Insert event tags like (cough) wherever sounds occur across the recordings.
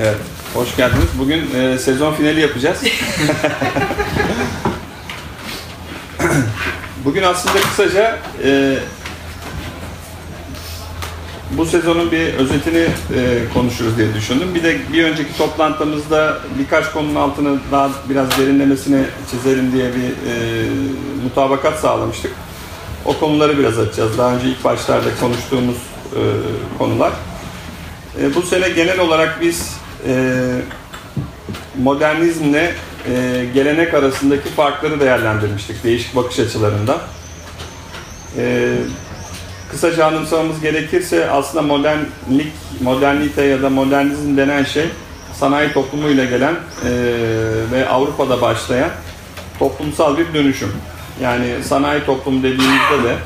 Evet, hoş geldiniz. Bugün e, sezon finali yapacağız. (laughs) Bugün aslında kısaca e, bu sezonun bir özetini e, konuşuruz diye düşündüm. Bir de bir önceki toplantımızda birkaç konunun altını daha biraz derinlemesine çizelim diye bir e, mutabakat sağlamıştık. O konuları biraz açacağız. Daha önce ilk başlarda konuştuğumuz e, konular. E, bu sene genel olarak biz e, modernizmle e, gelenek arasındaki farkları değerlendirmiştik değişik bakış açılarında. E, kısaca anımsamamız gerekirse aslında modernlik, modernite ya da modernizm denen şey sanayi toplumuyla gelen e, ve Avrupa'da başlayan toplumsal bir dönüşüm. Yani sanayi toplum dediğimizde de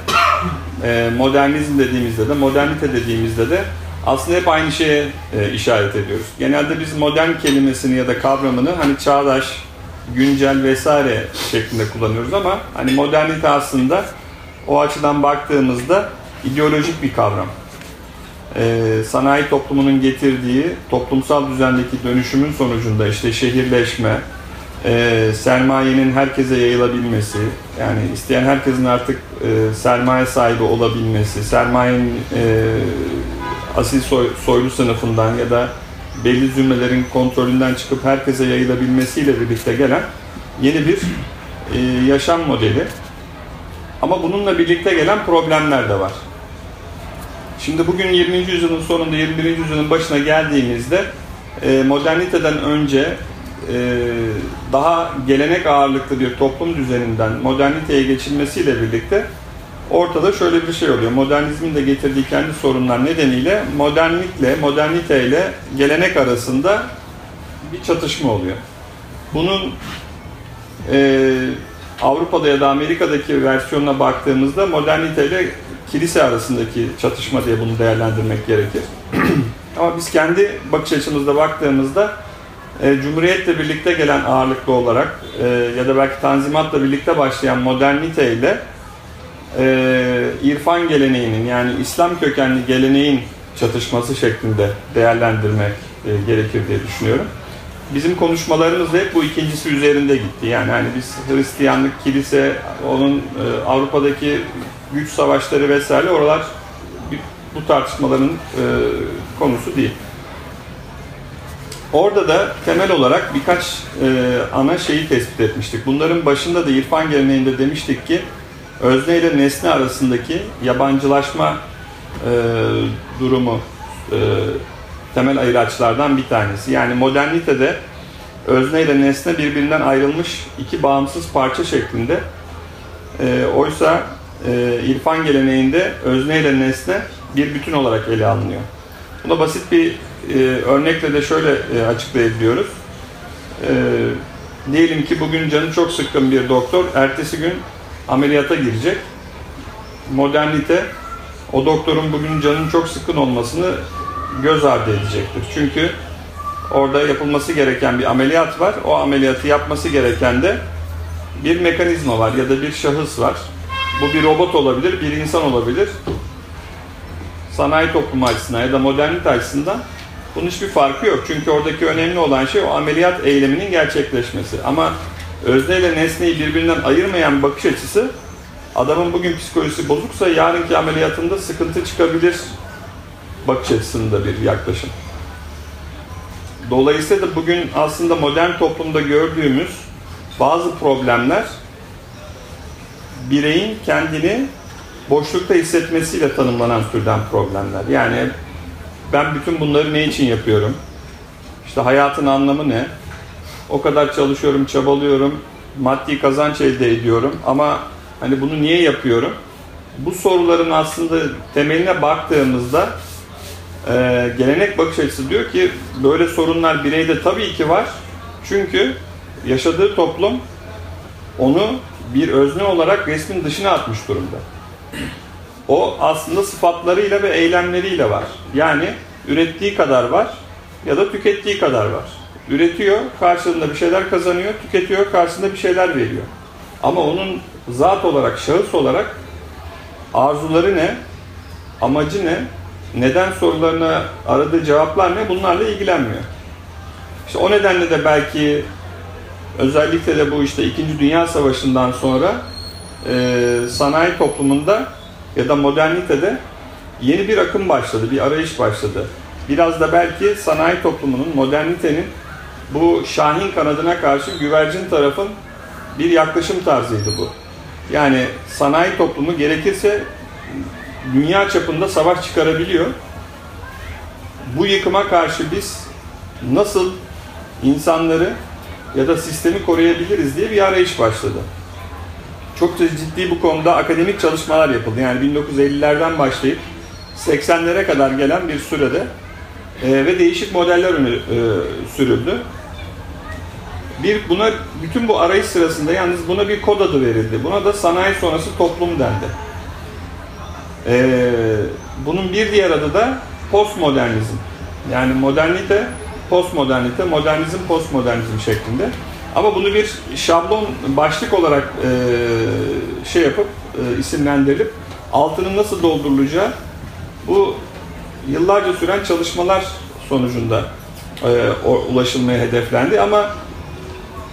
e, modernizm dediğimizde de modernite dediğimizde de aslında hep aynı şeye e, işaret ediyoruz. Genelde biz modern kelimesini ya da kavramını hani çağdaş, güncel vesaire şeklinde kullanıyoruz ama hani modernite aslında o açıdan baktığımızda ideolojik bir kavram. E, sanayi toplumunun getirdiği toplumsal düzendeki dönüşümün sonucunda işte şehirleşme, e, sermayenin herkese yayılabilmesi, yani isteyen herkesin artık e, sermaye sahibi olabilmesi, sermayenin e, asil soy, soylu sınıfından ya da belli zümrelerin kontrolünden çıkıp herkese yayılabilmesiyle birlikte gelen yeni bir e, yaşam modeli. Ama bununla birlikte gelen problemler de var. Şimdi bugün 20. yüzyılın sonunda 21. yüzyılın başına geldiğimizde e, moderniteden önce e, daha gelenek ağırlıklı bir toplum düzeninden moderniteye geçilmesiyle birlikte ortada şöyle bir şey oluyor. Modernizmin de getirdiği kendi sorunlar nedeniyle modernlikle, moderniteyle gelenek arasında bir çatışma oluyor. Bunun e, Avrupa'da ya da Amerika'daki versiyonuna baktığımızda moderniteyle kilise arasındaki çatışma diye bunu değerlendirmek gerekir. (clears throat) Ama biz kendi bakış açımızda baktığımızda e, Cumhuriyetle birlikte gelen ağırlıklı olarak e, ya da belki Tanzimat'la birlikte başlayan modernite ile e, irfan geleneğinin yani İslam kökenli geleneğin çatışması şeklinde değerlendirmek e, gerekir diye düşünüyorum. Bizim konuşmalarımız hep bu ikincisi üzerinde gitti. Yani hani biz Hristiyanlık, kilise, onun e, Avrupa'daki güç savaşları vesaire oralar bu tartışmaların e, konusu değil. Orada da temel olarak birkaç e, ana şeyi tespit etmiştik. Bunların başında da irfan geleneğinde demiştik ki özne ile nesne arasındaki yabancılaşma e, durumu e, temel ayıraçlardan bir tanesi. Yani modernitede özne ile nesne birbirinden ayrılmış iki bağımsız parça şeklinde. E, oysa e, irfan geleneğinde özne ile nesne bir bütün olarak ele alınıyor. Buna basit bir e, örnekle de şöyle e, açıklayabiliyoruz. E, diyelim ki bugün canı çok sıkkın bir doktor, ertesi gün ameliyata girecek. Modernite o doktorun bugün canın çok sıkın olmasını göz ardı edecektir. Çünkü orada yapılması gereken bir ameliyat var. O ameliyatı yapması gereken de bir mekanizma var ya da bir şahıs var. Bu bir robot olabilir, bir insan olabilir. Sanayi toplumu açısından ya da modernite açısından bunun hiçbir farkı yok. Çünkü oradaki önemli olan şey o ameliyat eyleminin gerçekleşmesi. Ama özne ile nesneyi birbirinden ayırmayan bakış açısı adamın bugün psikolojisi bozuksa yarınki ameliyatında sıkıntı çıkabilir bakış açısında bir yaklaşım. Dolayısıyla da bugün aslında modern toplumda gördüğümüz bazı problemler bireyin kendini boşlukta hissetmesiyle tanımlanan türden problemler. Yani ben bütün bunları ne için yapıyorum? İşte hayatın anlamı ne? O kadar çalışıyorum, çabalıyorum, maddi kazanç elde ediyorum ama hani bunu niye yapıyorum? Bu soruların aslında temeline baktığımızda e, gelenek bakış açısı diyor ki böyle sorunlar bireyde tabii ki var. Çünkü yaşadığı toplum onu bir özne olarak resmin dışına atmış durumda. O aslında sıfatlarıyla ve eylemleriyle var. Yani ürettiği kadar var ya da tükettiği kadar var. Üretiyor, karşılığında bir şeyler kazanıyor, tüketiyor, karşılığında bir şeyler veriyor. Ama onun zat olarak, şahıs olarak arzuları ne, amacı ne, neden sorularına aradığı cevaplar ne bunlarla ilgilenmiyor. İşte o nedenle de belki özellikle de bu işte 2. Dünya Savaşı'ndan sonra e, sanayi toplumunda ya da modernitede yeni bir akım başladı, bir arayış başladı. Biraz da belki sanayi toplumunun, modernitenin bu şahin kanadına karşı güvercin tarafın bir yaklaşım tarzıydı bu. Yani sanayi toplumu gerekirse dünya çapında savaş çıkarabiliyor. Bu yıkıma karşı biz nasıl insanları ya da sistemi koruyabiliriz diye bir arayış başladı. Çok ciddi bu konuda akademik çalışmalar yapıldı. Yani 1950'lerden başlayıp 80'lere kadar gelen bir sürede e, ve değişik modeller öne e, sürüldü. Bir buna bütün bu arayış sırasında yalnız buna bir kod adı verildi. Buna da sanayi sonrası toplum dendi. E, bunun bir diğer adı da postmodernizm. Yani modernite, postmodernite, modernizm, postmodernizm şeklinde. Ama bunu bir şablon başlık olarak e, şey yapıp e, isimlendirilip altının nasıl doldurulacağı bu yıllarca süren çalışmalar sonucunda e, ulaşılmaya hedeflendi ama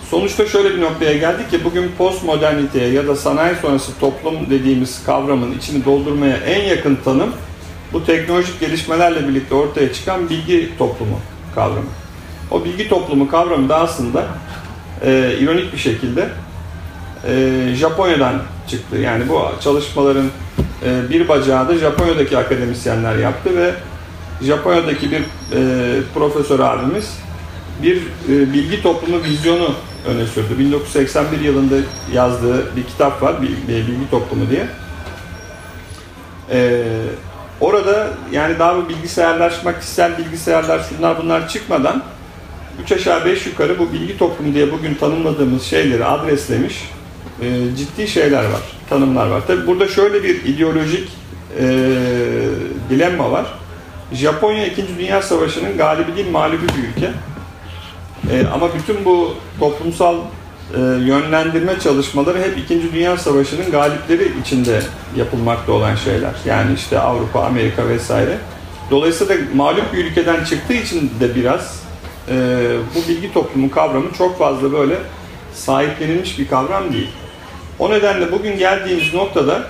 sonuçta şöyle bir noktaya geldik ki bugün postmoderniteye ya da sanayi sonrası toplum dediğimiz kavramın içini doldurmaya en yakın tanım bu teknolojik gelişmelerle birlikte ortaya çıkan bilgi toplumu kavramı. O bilgi toplumu kavramı da aslında e, ironik bir şekilde e, Japonya'dan çıktı. Yani bu çalışmaların e, bir bacağı da Japonya'daki akademisyenler yaptı ve Japonya'daki bir e, profesör abimiz bir e, bilgi toplumu vizyonu öne sürdü. 1981 yılında yazdığı bir kitap var, Bilgi, Toplumu diye. E, orada yani daha bu bilgisayarlaşma, kişisel bilgisayarlar, şunlar bunlar çıkmadan 3 aşağı 5 yukarı bu bilgi toplumu diye bugün tanımladığımız şeyleri adreslemiş e, ciddi şeyler var, tanımlar var. Tabi burada şöyle bir ideolojik e, dilemma var. Japonya 2. Dünya Savaşı'nın galibi değil mağlubu bir ülke. E, ama bütün bu toplumsal e, yönlendirme çalışmaları hep 2. Dünya Savaşı'nın galipleri içinde yapılmakta olan şeyler. Yani işte Avrupa, Amerika vesaire. Dolayısıyla mağlup bir ülkeden çıktığı için de biraz e, bu bilgi toplumu kavramı çok fazla böyle sahiplenilmiş bir kavram değil. O nedenle bugün geldiğimiz noktada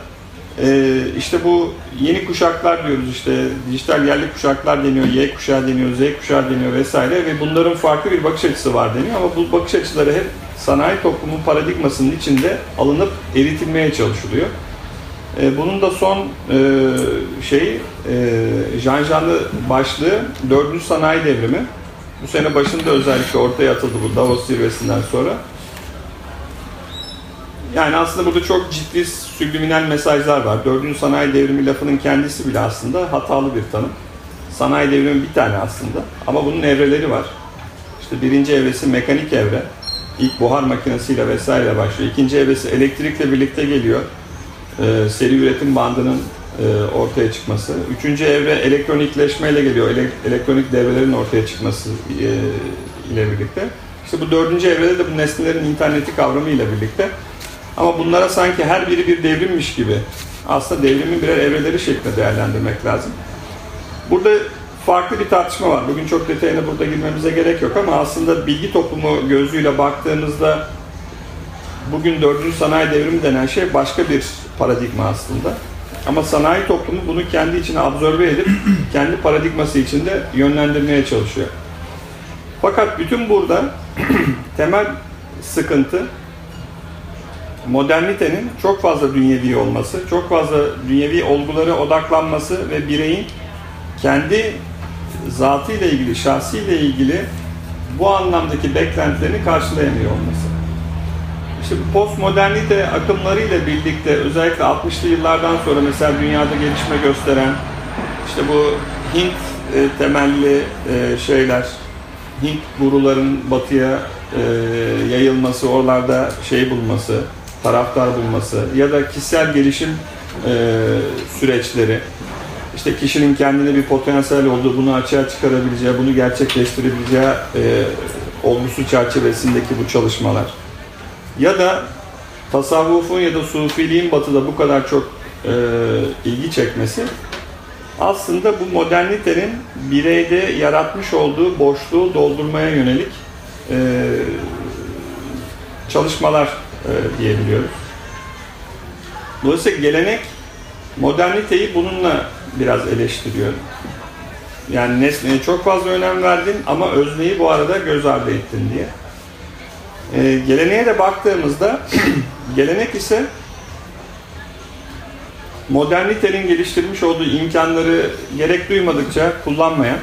e, işte bu yeni kuşaklar diyoruz işte dijital yerli kuşaklar deniyor, Y kuşağı deniyor, Z kuşağı deniyor vesaire ve bunların farklı bir bakış açısı var deniyor ama bu bakış açıları hep sanayi toplumu paradigmasının içinde alınıp eritilmeye çalışılıyor. E, bunun da son e, şey e, janjanlı başlığı 4. sanayi devrimi. Bu sene başında özellikle ortaya atıldı bu Davos zirvesinden sonra. Yani aslında burada çok ciddi subliminal mesajlar var. Dördüncü sanayi devrimi lafının kendisi bile aslında hatalı bir tanım. Sanayi devrimi bir tane aslında ama bunun evreleri var. İşte birinci evresi mekanik evre. İlk buhar makinesiyle vesaire başlıyor. İkinci evresi elektrikle birlikte geliyor. Ee, seri üretim bandının e, ortaya çıkması. Üçüncü evre elektronikleşmeyle geliyor. Ele, elektronik devrelerin ortaya çıkması e, ile birlikte. İşte bu dördüncü evrede de bu nesnelerin interneti kavramı ile birlikte ama bunlara sanki her biri bir devrimmiş gibi aslında devrimin birer evreleri şeklinde değerlendirmek lazım. Burada farklı bir tartışma var. Bugün çok detayına burada girmemize gerek yok ama aslında bilgi toplumu gözüyle baktığımızda bugün dördüncü sanayi devrimi denen şey başka bir paradigma aslında. Ama sanayi toplumu bunu kendi içine absorbe edip (clears throat) kendi paradigması içinde yönlendirmeye çalışıyor. Fakat bütün burada (clears throat) temel sıkıntı modernitenin çok fazla dünyevi olması, çok fazla dünyevi olgulara odaklanması ve bireyin kendi zatıyla ilgili, şahsiyle ilgili bu anlamdaki beklentilerini karşılayamıyor olması. İşte postmodernite akımlarıyla birlikte özellikle 60'lı yıllardan sonra mesela dünyada gelişme gösteren işte bu Hint e, temelli e, şeyler, Hint guruların batıya e, yayılması, oralarda şey bulması, taraftar bulması ya da kişisel gelişim e, süreçleri işte kişinin kendine bir potansiyel olduğu, bunu açığa çıkarabileceği, bunu gerçekleştirebileceği e, olgusu çerçevesindeki bu çalışmalar. Ya da tasavvufun ya da sufiliğin batıda bu kadar çok e, ilgi çekmesi aslında bu modernitenin bireyde yaratmış olduğu boşluğu doldurmaya yönelik e, çalışmalar e, diyebiliyoruz. Dolayısıyla gelenek moderniteyi bununla biraz eleştiriyor. Yani nesneye çok fazla önem verdin ama özneyi bu arada göz ardı ettin diye. Ee, geleneğe de baktığımızda (clears throat) gelenek ise modernitenin geliştirmiş olduğu imkanları gerek duymadıkça kullanmayan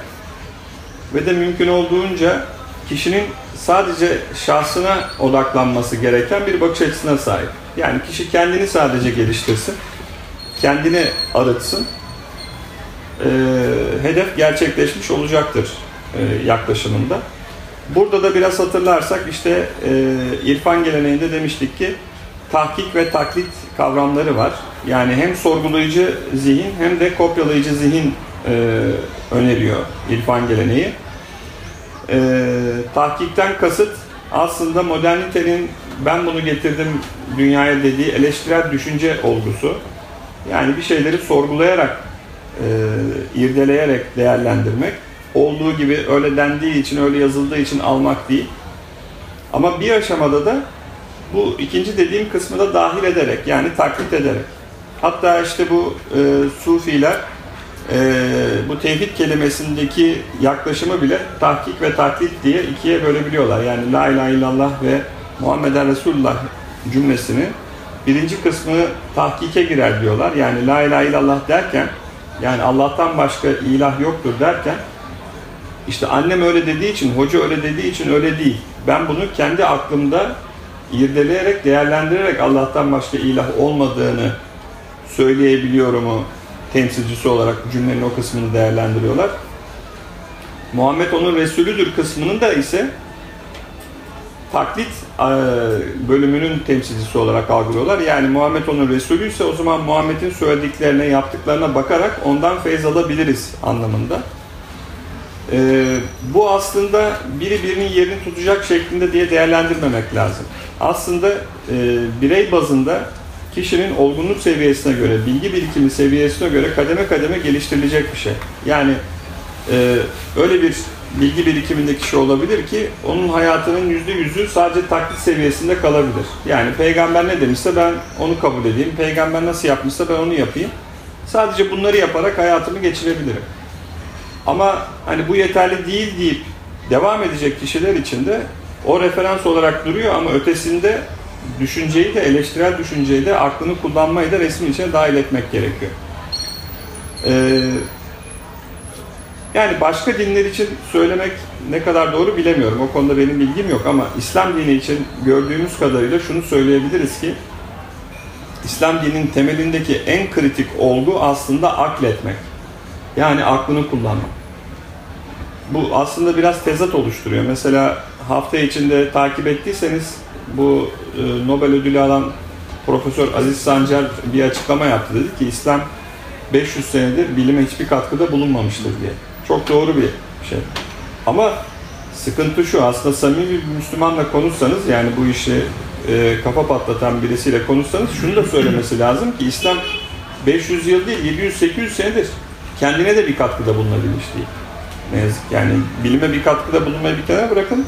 ve de mümkün olduğunca kişinin sadece şahsına odaklanması gereken bir bakış açısına sahip. Yani kişi kendini sadece geliştirsin, kendini arıtsın, e, hedef gerçekleşmiş olacaktır e, yaklaşımında. Burada da biraz hatırlarsak işte e, irfan geleneğinde demiştik ki tahkik ve taklit kavramları var. Yani hem sorgulayıcı zihin hem de kopyalayıcı zihin e, öneriyor irfan geleneği. E, tahkikten kasıt aslında modernitenin ben bunu getirdim dünyaya dediği eleştirel düşünce olgusu. Yani bir şeyleri sorgulayarak, e, irdeleyerek değerlendirmek. Olduğu gibi öyle dendiği için, öyle yazıldığı için almak değil. Ama bir aşamada da bu ikinci dediğim kısmı da dahil ederek, yani taklit ederek. Hatta işte bu e, Sufiler e, bu tevhid kelimesindeki yaklaşımı bile tahkik ve taklit diye ikiye bölebiliyorlar. Yani La ilahe illallah ve Muhammeden Resulullah cümlesini birinci kısmı tahkike girer diyorlar. Yani La ilahe illallah derken yani Allah'tan başka ilah yoktur derken işte annem öyle dediği için, hoca öyle dediği için öyle değil. Ben bunu kendi aklımda irdeleyerek, değerlendirerek Allah'tan başka ilah olmadığını söyleyebiliyorumu temsilcisi olarak cümlenin o kısmını değerlendiriyorlar. Muhammed onun Resulüdür kısmının da ise taklit bölümünün temsilcisi olarak algılıyorlar. Yani Muhammed onun Resulü ise o zaman Muhammed'in söylediklerine, yaptıklarına bakarak ondan feyz alabiliriz anlamında. Ee, bu aslında biri birinin yerini tutacak şeklinde diye değerlendirmemek lazım. Aslında e, birey bazında kişinin olgunluk seviyesine göre, bilgi birikimi seviyesine göre kademe kademe geliştirilecek bir şey. Yani e, öyle bir bilgi birikiminde kişi olabilir ki onun hayatının yüzde yüzü sadece taklit seviyesinde kalabilir. Yani peygamber ne demişse ben onu kabul edeyim, peygamber nasıl yapmışsa ben onu yapayım. Sadece bunları yaparak hayatımı geçirebilirim. Ama hani bu yeterli değil deyip devam edecek kişiler için de o referans olarak duruyor ama ötesinde düşünceyi de eleştirel düşünceyi de aklını kullanmayı da resmin içine dahil etmek gerekiyor. Ee, yani başka dinler için söylemek ne kadar doğru bilemiyorum. O konuda benim bilgim yok ama İslam dini için gördüğümüz kadarıyla şunu söyleyebiliriz ki İslam dininin temelindeki en kritik olgu aslında akletmek. Yani aklını kullanmak. Bu aslında biraz tezat oluşturuyor. Mesela hafta içinde takip ettiyseniz bu e, Nobel ödülü alan Profesör Aziz Sancar bir açıklama yaptı. Dedi ki İslam 500 senedir bilime hiçbir katkıda bulunmamıştır diye. Çok doğru bir şey. Ama sıkıntı şu aslında samimi bir Müslümanla konuşsanız yani bu işi e, kafa patlatan birisiyle konuşsanız şunu da söylemesi lazım ki İslam 500 yıl değil 700-800 senedir kendine de bir katkıda bulunabilmiş değil. Ne yazık yani bilime bir katkıda bulunmayı bir kenara bırakın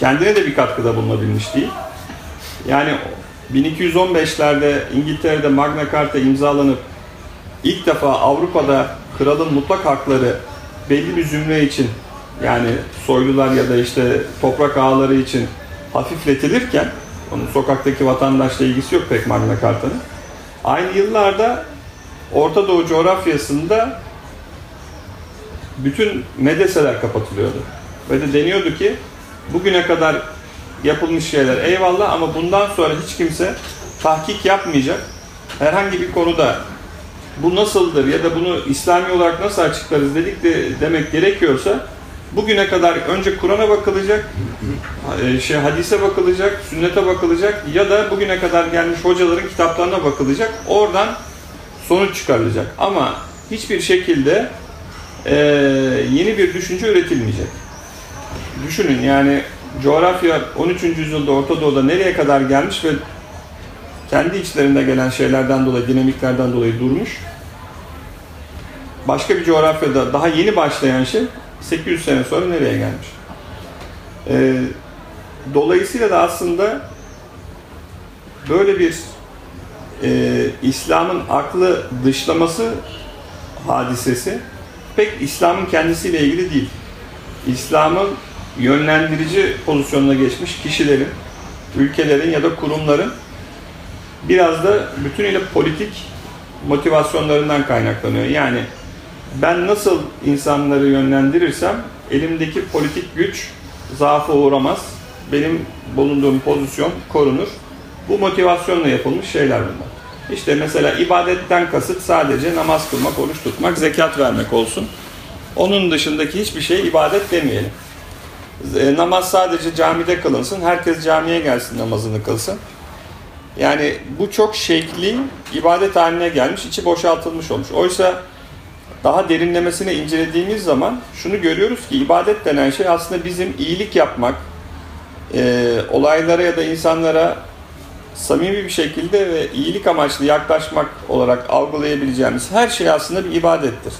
kendine de bir katkıda bulunabilmiş değil. Yani 1215'lerde İngiltere'de Magna Carta imzalanıp ilk defa Avrupa'da kralın mutlak hakları belli bir zümre için yani soylular ya da işte toprak ağları için hafifletilirken onun sokaktaki vatandaşla ilgisi yok pek Magna Carta'nın. Aynı yıllarda Orta Doğu coğrafyasında bütün medreseler kapatılıyordu. Ve de deniyordu ki bugüne kadar yapılmış şeyler eyvallah ama bundan sonra hiç kimse tahkik yapmayacak. Herhangi bir konuda bu nasıldır ya da bunu İslami olarak nasıl açıklarız dedik de demek gerekiyorsa bugüne kadar önce Kur'an'a bakılacak, e, şey hadise bakılacak, sünnete bakılacak ya da bugüne kadar gelmiş hocaların kitaplarına bakılacak. Oradan sonuç çıkarılacak. Ama hiçbir şekilde e, yeni bir düşünce üretilmeyecek. Düşünün yani coğrafya 13. yüzyılda Orta Doğu'da nereye kadar gelmiş ve kendi içlerinde gelen şeylerden dolayı, dinamiklerden dolayı durmuş. başka bir coğrafyada daha yeni başlayan şey 800 sene sonra nereye gelmiş? Ee, dolayısıyla da aslında böyle bir e, İslam'ın aklı dışlaması hadisesi pek İslam'ın kendisiyle ilgili değil. İslam'ın yönlendirici pozisyonuna geçmiş kişilerin, ülkelerin ya da kurumların biraz da bütünüyle politik motivasyonlarından kaynaklanıyor. Yani ben nasıl insanları yönlendirirsem elimdeki politik güç zaafa uğramaz. Benim bulunduğum pozisyon korunur. Bu motivasyonla yapılmış şeyler bunlar. İşte mesela ibadetten kasıt sadece namaz kılmak, oruç tutmak, zekat vermek olsun. Onun dışındaki hiçbir şey ibadet demeyelim. E, namaz sadece camide kılınsın, herkes camiye gelsin namazını kılsın. Yani bu çok şekli ibadet haline gelmiş, içi boşaltılmış olmuş. Oysa daha derinlemesine incelediğimiz zaman şunu görüyoruz ki ibadet denen şey aslında bizim iyilik yapmak, e, olaylara ya da insanlara samimi bir şekilde ve iyilik amaçlı yaklaşmak olarak algılayabileceğimiz her şey aslında bir ibadettir.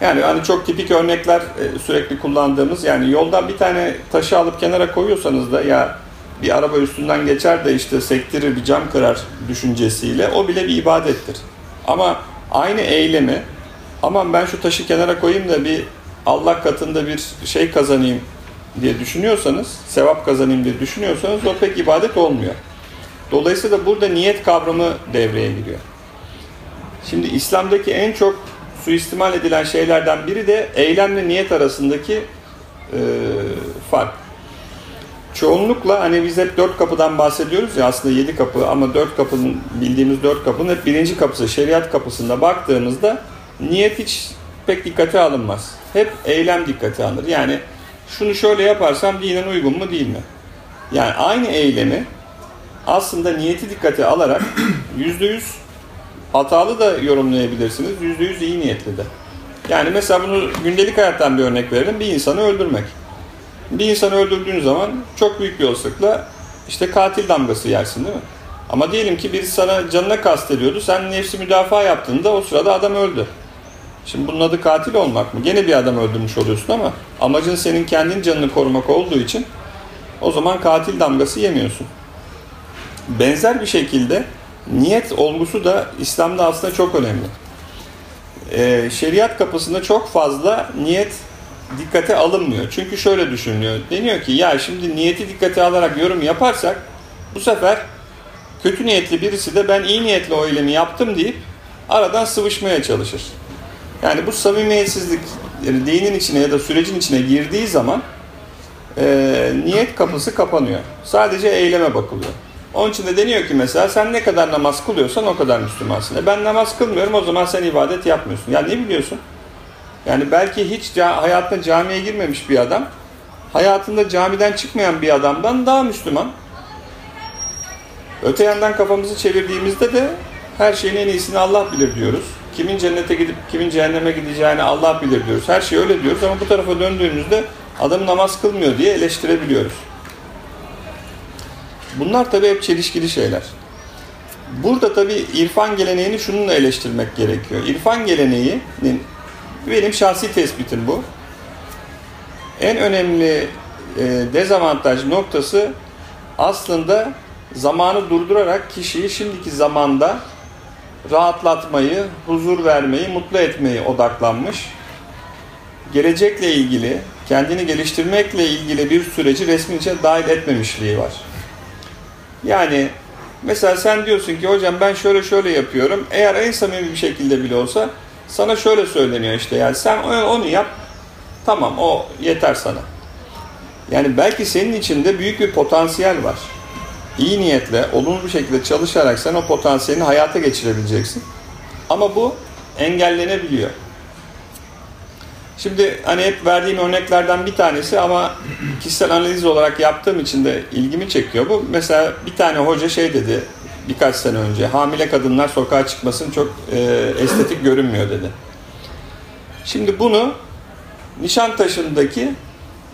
Yani hani çok tipik örnekler e, sürekli kullandığımız yani yoldan bir tane taşı alıp kenara koyuyorsanız da ya bir araba üstünden geçer de işte sektirir bir cam kırar düşüncesiyle o bile bir ibadettir. Ama aynı eylemi aman ben şu taşı kenara koyayım da bir Allah katında bir şey kazanayım diye düşünüyorsanız, sevap kazanayım diye düşünüyorsanız o pek ibadet olmuyor. Dolayısıyla burada niyet kavramı devreye giriyor. Şimdi İslam'daki en çok suistimal edilen şeylerden biri de eylemle niyet arasındaki e, fark. Çoğunlukla hani biz hep dört kapıdan bahsediyoruz ya aslında yedi kapı ama dört kapının bildiğimiz dört kapının hep birinci kapısı şeriat kapısında baktığımızda niyet hiç pek dikkate alınmaz. Hep eylem dikkate alınır. Yani şunu şöyle yaparsam dinen uygun mu değil mi? Yani aynı eylemi aslında niyeti dikkate alarak (clears throat) yüzde yüz hatalı da yorumlayabilirsiniz, yüzde yüz iyi niyetli de. Yani mesela bunu gündelik hayattan bir örnek verelim. Bir insanı öldürmek. Bir insanı öldürdüğün zaman çok büyük bir olasılıkla işte katil damgası yersin değil mi? Ama diyelim ki birisi sana canına kastediyordu. Sen nefsi müdafaa yaptığında o sırada adam öldü. Şimdi bunun adı katil olmak mı? Gene bir adam öldürmüş oluyorsun ama amacın senin kendin canını korumak olduğu için o zaman katil damgası yemiyorsun. Benzer bir şekilde niyet olgusu da İslam'da aslında çok önemli. Ee, şeriat kapısında çok fazla niyet dikkate alınmıyor. Çünkü şöyle düşünülüyor. Deniyor ki ya şimdi niyeti dikkate alarak yorum yaparsak bu sefer kötü niyetli birisi de ben iyi niyetli o eylemi yaptım deyip aradan sıvışmaya çalışır. Yani bu samimiyetsizlik yani dinin içine ya da sürecin içine girdiği zaman e, niyet kapısı kapanıyor. Sadece eyleme bakılıyor. Onun için de deniyor ki mesela sen ne kadar namaz kılıyorsan o kadar Müslümansın. E ben namaz kılmıyorum o zaman sen ibadet yapmıyorsun. Ya ne biliyorsun? Yani belki hiç hayatında camiye girmemiş bir adam, hayatında camiden çıkmayan bir adamdan daha Müslüman. Öte yandan kafamızı çevirdiğimizde de her şeyin en iyisini Allah bilir diyoruz. Kimin cennete gidip kimin cehenneme gideceğini Allah bilir diyoruz. Her şey öyle diyoruz ama bu tarafa döndüğümüzde adam namaz kılmıyor diye eleştirebiliyoruz. Bunlar tabii hep çelişkili şeyler. Burada tabii irfan geleneğini şununla eleştirmek gerekiyor. İrfan geleneğinin benim şahsi tespitim bu. En önemli e, dezavantaj noktası aslında zamanı durdurarak kişiyi şimdiki zamanda rahatlatmayı, huzur vermeyi, mutlu etmeyi odaklanmış. Gelecekle ilgili, kendini geliştirmekle ilgili bir süreci resmin içine dahil etmemişliği var. Yani mesela sen diyorsun ki hocam ben şöyle şöyle yapıyorum. Eğer en samimi bir şekilde bile olsa sana şöyle söyleniyor işte yani sen onu yap tamam o yeter sana. Yani belki senin içinde büyük bir potansiyel var. İyi niyetle, olumlu bir şekilde çalışarak sen o potansiyelini hayata geçirebileceksin. Ama bu engellenebiliyor. Şimdi hani hep verdiğim örneklerden bir tanesi ama kişisel analiz olarak yaptığım için de ilgimi çekiyor bu. Mesela bir tane hoca şey dedi birkaç sene önce hamile kadınlar sokağa çıkmasın çok e, estetik görünmüyor dedi. Şimdi bunu Nişantaşı'ndaki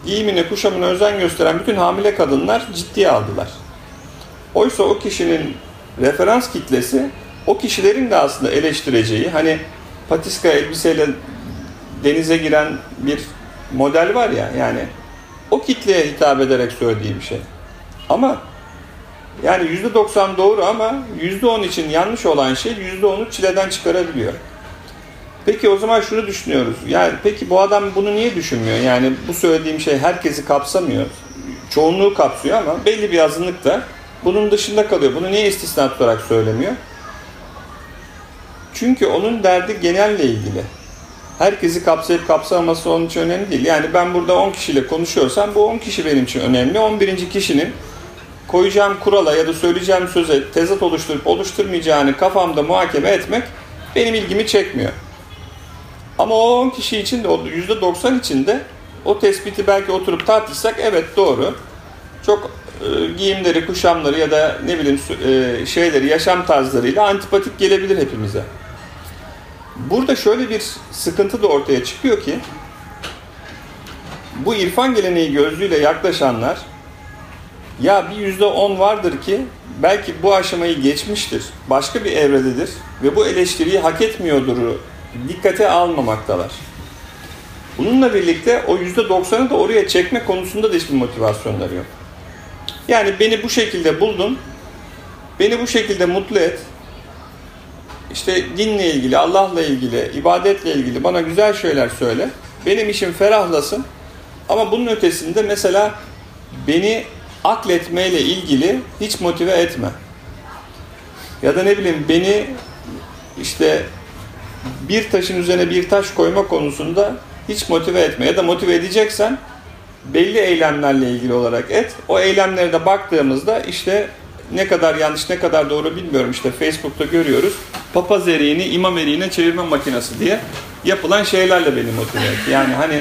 giyimine kuşamına özen gösteren bütün hamile kadınlar ciddiye aldılar. Oysa o kişinin referans kitlesi o kişilerin de aslında eleştireceği hani patiska elbiseyle denize giren bir model var ya yani o kitleye hitap ederek söylediği bir şey. Ama yani %90 doğru ama %10 için yanlış olan şey %10'u çileden çıkarabiliyor. Peki o zaman şunu düşünüyoruz. Yani peki bu adam bunu niye düşünmüyor? Yani bu söylediğim şey herkesi kapsamıyor. Çoğunluğu kapsıyor ama belli bir azınlık da bunun dışında kalıyor. Bunu niye istisna tutarak söylemiyor? Çünkü onun derdi genelle ilgili. Herkesi kapsayıp kapsamaması onun için önemli değil. Yani ben burada 10 kişiyle konuşuyorsam bu 10 kişi benim için önemli. 11. kişinin koyacağım kurala ya da söyleyeceğim söze tezat oluşturup oluşturmayacağını kafamda muhakeme etmek benim ilgimi çekmiyor. Ama o 10 kişi için de o %90 için de o tespiti belki oturup tartışsak evet doğru. Çok e, giyimleri, kuşamları ya da ne bileyim e, şeyleri, yaşam tarzlarıyla antipatik gelebilir hepimize. Burada şöyle bir sıkıntı da ortaya çıkıyor ki bu irfan geleneği gözlüğüyle yaklaşanlar ya bir yüzde on vardır ki belki bu aşamayı geçmiştir, başka bir evrededir ve bu eleştiriyi hak etmiyordur dikkate almamaktalar. Bununla birlikte o yüzde doksanı da oraya çekme konusunda da hiçbir motivasyonları yok. Yani beni bu şekilde buldun, beni bu şekilde mutlu et, işte dinle ilgili, Allah'la ilgili, ibadetle ilgili bana güzel şeyler söyle. Benim işim ferahlasın. Ama bunun ötesinde mesela beni akletmeyle ilgili hiç motive etme. Ya da ne bileyim beni işte bir taşın üzerine bir taş koyma konusunda hiç motive etme. Ya da motive edeceksen belli eylemlerle ilgili olarak et. O eylemlere de baktığımızda işte ne kadar yanlış ne kadar doğru bilmiyorum işte Facebook'ta görüyoruz. Papaz eriğini imam eriğine çevirme makinesi diye yapılan şeylerle beni motive. Yani hani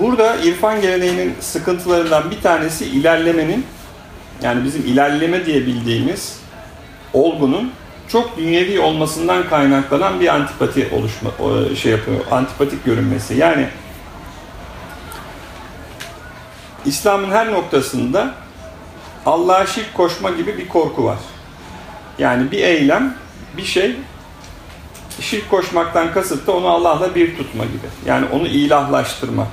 burada irfan geleneğinin sıkıntılarından bir tanesi ilerlemenin yani bizim ilerleme diye bildiğimiz olgunun çok dünyevi olmasından kaynaklanan bir antipati oluşma şey yapıyor. Antipatik görünmesi. Yani İslam'ın her noktasında Allah'a şirk koşma gibi bir korku var. Yani bir eylem, bir şey şirk koşmaktan kasıt da onu Allah'la bir tutma gibi. Yani onu ilahlaştırma.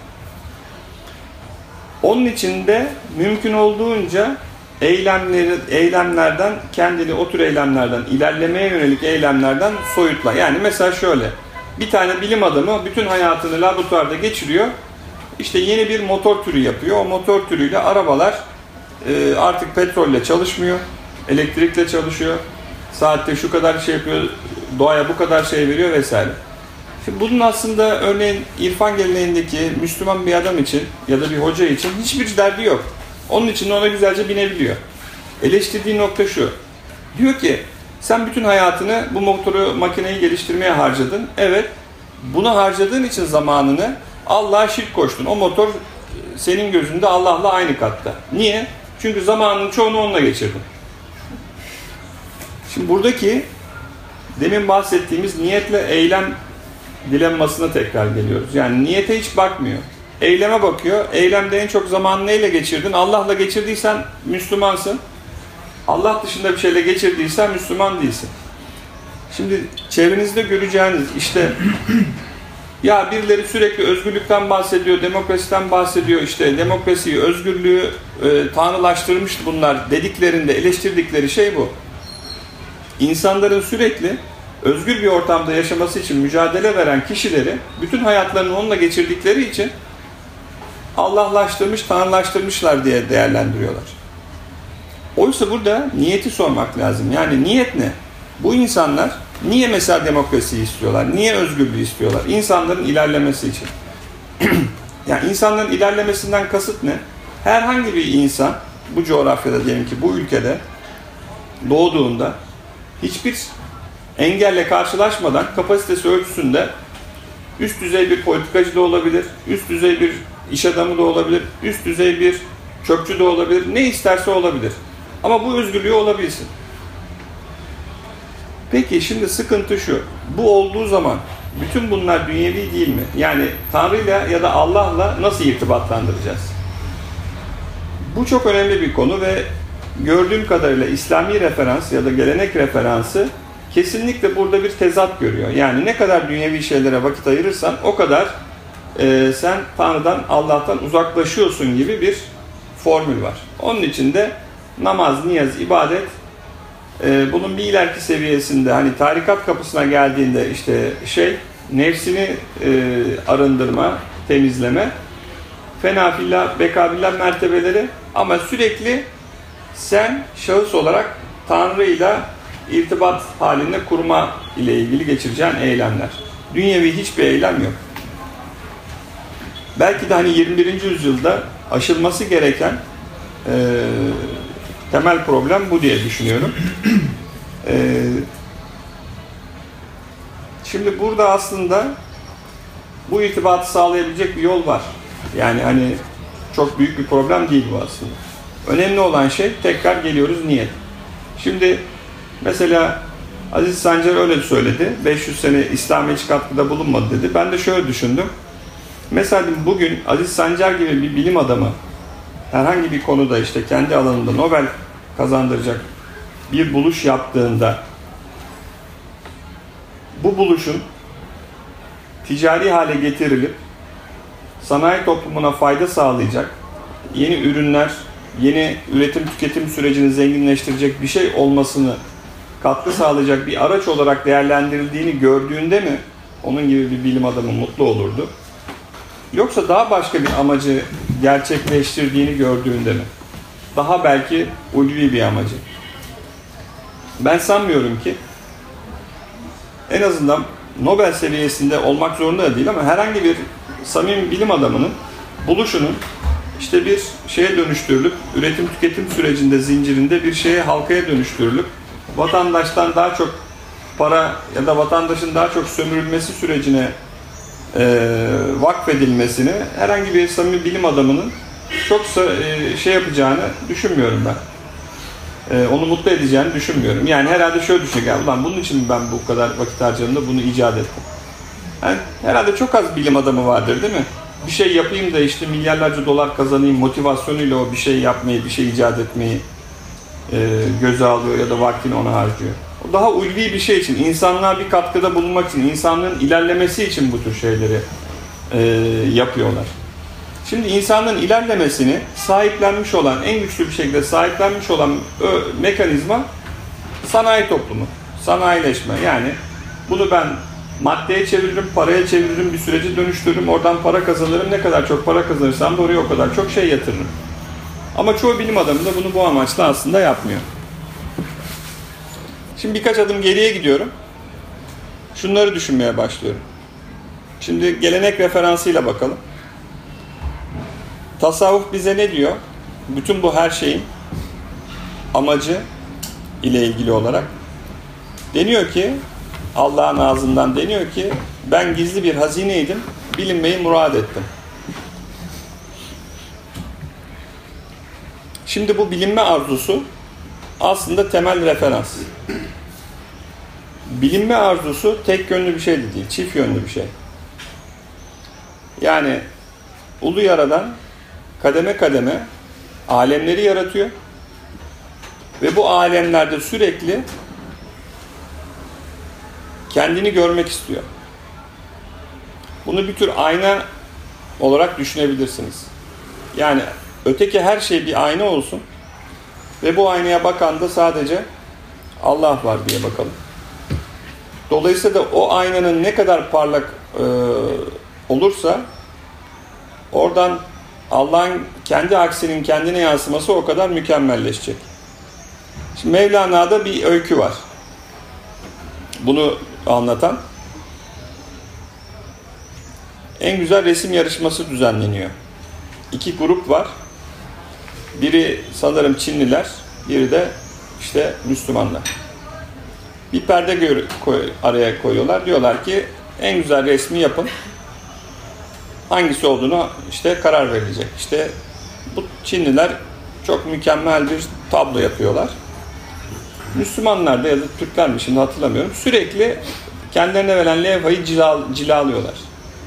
Onun için de mümkün olduğunca eylemleri, eylemlerden kendini o tür eylemlerden ilerlemeye yönelik eylemlerden soyutla. Yani mesela şöyle bir tane bilim adamı bütün hayatını laboratuvarda geçiriyor. İşte yeni bir motor türü yapıyor. O motor türüyle arabalar e, artık petrolle çalışmıyor. Elektrikle çalışıyor. Saatte şu kadar şey yapıyor. Doğaya bu kadar şey veriyor vesaire. Şimdi bunun aslında örneğin irfan geleneğindeki Müslüman bir adam için ya da bir hoca için hiçbir derdi yok. Onun için ona güzelce binebiliyor. Eleştirdiği nokta şu. Diyor ki sen bütün hayatını bu motoru makineyi geliştirmeye harcadın. Evet. Bunu harcadığın için zamanını Allah'a şirk koştun. O motor senin gözünde Allah'la aynı katta. Niye? Çünkü zamanın çoğunu onunla geçirdin. Şimdi buradaki demin bahsettiğimiz niyetle eylem dilemmasına tekrar geliyoruz. Yani niyete hiç bakmıyor. Eyleme bakıyor. Eylemde en çok zamanını neyle geçirdin? Allah'la geçirdiysen Müslümansın. Allah dışında bir şeyle geçirdiysen Müslüman değilsin. Şimdi çevrenizde göreceğiniz işte ya birileri sürekli özgürlükten bahsediyor, demokrasiden bahsediyor. İşte demokrasiyi, özgürlüğü e, tanrılaştırmıştı bunlar dediklerinde eleştirdikleri şey bu. İnsanların sürekli özgür bir ortamda yaşaması için mücadele veren kişileri bütün hayatlarını onunla geçirdikleri için Allahlaştırmış, tanrılaştırmışlar diye değerlendiriyorlar. Oysa burada niyeti sormak lazım. Yani niyet ne? Bu insanlar niye mesela demokrasiyi istiyorlar? Niye özgürlüğü istiyorlar? İnsanların ilerlemesi için. (clears throat) yani insanların ilerlemesinden kasıt ne? Herhangi bir insan bu coğrafyada diyelim ki bu ülkede doğduğunda hiçbir engelle karşılaşmadan kapasitesi ölçüsünde üst düzey bir politikacı da olabilir, üst düzey bir iş adamı da olabilir, üst düzey bir çöpçü de olabilir, ne isterse olabilir. Ama bu özgürlüğü olabilsin. Peki şimdi sıkıntı şu. Bu olduğu zaman bütün bunlar dünyevi değil mi? Yani Tanrı'yla ya da Allah'la nasıl irtibatlandıracağız? Bu çok önemli bir konu ve gördüğüm kadarıyla İslami referans ya da gelenek referansı kesinlikle burada bir tezat görüyor. Yani ne kadar dünyevi şeylere vakit ayırırsan o kadar e, sen Tanrı'dan, Allah'tan uzaklaşıyorsun gibi bir formül var. Onun için de namaz, niyaz, ibadet e, bunun bir ileriki seviyesinde hani tarikat kapısına geldiğinde işte şey nefsini e, arındırma, temizleme fenafillah, bekabillah mertebeleri ama sürekli sen şahıs olarak Tanrı ile irtibat halinde kurma ile ilgili geçireceğin eylemler. Dünyevi hiçbir eylem yok. Belki de hani 21. yüzyılda aşılması gereken e, temel problem bu diye düşünüyorum. E, şimdi burada aslında bu irtibatı sağlayabilecek bir yol var. Yani hani çok büyük bir problem değil bu aslında. Önemli olan şey tekrar geliyoruz niyet. Şimdi mesela Aziz Sancar öyle söyledi. 500 sene İslam'a hiç katkıda bulunmadı dedi. Ben de şöyle düşündüm. Mesela bugün Aziz Sancar gibi bir bilim adamı herhangi bir konuda işte kendi alanında Nobel kazandıracak bir buluş yaptığında bu buluşun ticari hale getirilip sanayi toplumuna fayda sağlayacak yeni ürünler, yeni üretim tüketim sürecini zenginleştirecek bir şey olmasını katkı sağlayacak bir araç olarak değerlendirildiğini gördüğünde mi onun gibi bir bilim adamı mutlu olurdu? Yoksa daha başka bir amacı gerçekleştirdiğini gördüğünde mi? Daha belki ulvi bir amacı. Ben sanmıyorum ki en azından Nobel seviyesinde olmak zorunda da değil ama herhangi bir samimi bilim adamının buluşunun işte bir şeye dönüştürülüp üretim tüketim sürecinde zincirinde bir şeye halkaya dönüştürülüp vatandaştan daha çok para ya da vatandaşın daha çok sömürülmesi sürecine e, vakfedilmesini herhangi bir samimi bilim adamının çok e, şey yapacağını düşünmüyorum ben. E, onu mutlu edeceğini düşünmüyorum. Yani herhalde şöyle düşünecek, ulan bunun için ben bu kadar vakit harcadım bunu icat ettim. Yani herhalde çok az bilim adamı vardır değil mi? Bir şey yapayım da işte milyarlarca dolar kazanayım motivasyonuyla o bir şey yapmayı, bir şey icat etmeyi e, göze alıyor ya da vaktini ona harcıyor. Daha ulvi bir şey için, insanlığa bir katkıda bulunmak için, insanlığın ilerlemesi için bu tür şeyleri e, yapıyorlar. Şimdi insanlığın ilerlemesini sahiplenmiş olan, en güçlü bir şekilde sahiplenmiş olan ö, mekanizma sanayi toplumu, sanayileşme. Yani bunu ben maddeye çeviririm, paraya çeviririm, bir süreci dönüştürürüm, oradan para kazanırım. Ne kadar çok para kazanırsam da oraya o kadar çok şey yatırırım. Ama çoğu bilim adamı da bunu bu amaçla aslında yapmıyor. Şimdi birkaç adım geriye gidiyorum. Şunları düşünmeye başlıyorum. Şimdi gelenek referansıyla bakalım. Tasavvuf bize ne diyor? Bütün bu her şeyin amacı ile ilgili olarak deniyor ki Allah'ın ağzından deniyor ki ben gizli bir hazineydim, bilinmeyi murad ettim. Şimdi bu bilinme arzusu aslında temel referans. Bilinme arzusu tek yönlü bir şey de değil, çift yönlü bir şey. Yani ulu yaradan kademe kademe alemleri yaratıyor. Ve bu alemlerde sürekli kendini görmek istiyor. Bunu bir tür ayna olarak düşünebilirsiniz. Yani öteki her şey bir ayna olsun ve bu aynaya bakan da sadece Allah var diye bakalım. Dolayısıyla da o aynanın ne kadar parlak e, olursa oradan Allah'ın kendi aksinin kendine yansıması o kadar mükemmelleşecek. Şimdi Mevlana'da bir öykü var. Bunu anlatan. En güzel resim yarışması düzenleniyor. İki grup var. Biri sanırım Çinliler, biri de işte Müslümanlar. Bir perde koy, araya koyuyorlar. Diyorlar ki en güzel resmi yapın. Hangisi olduğunu işte karar verilecek. İşte bu Çinliler çok mükemmel bir tablo yapıyorlar. Müslümanlar da ya da Türkler mi şimdi hatırlamıyorum. Sürekli kendilerine verilen levhayı cilal, cilalıyorlar.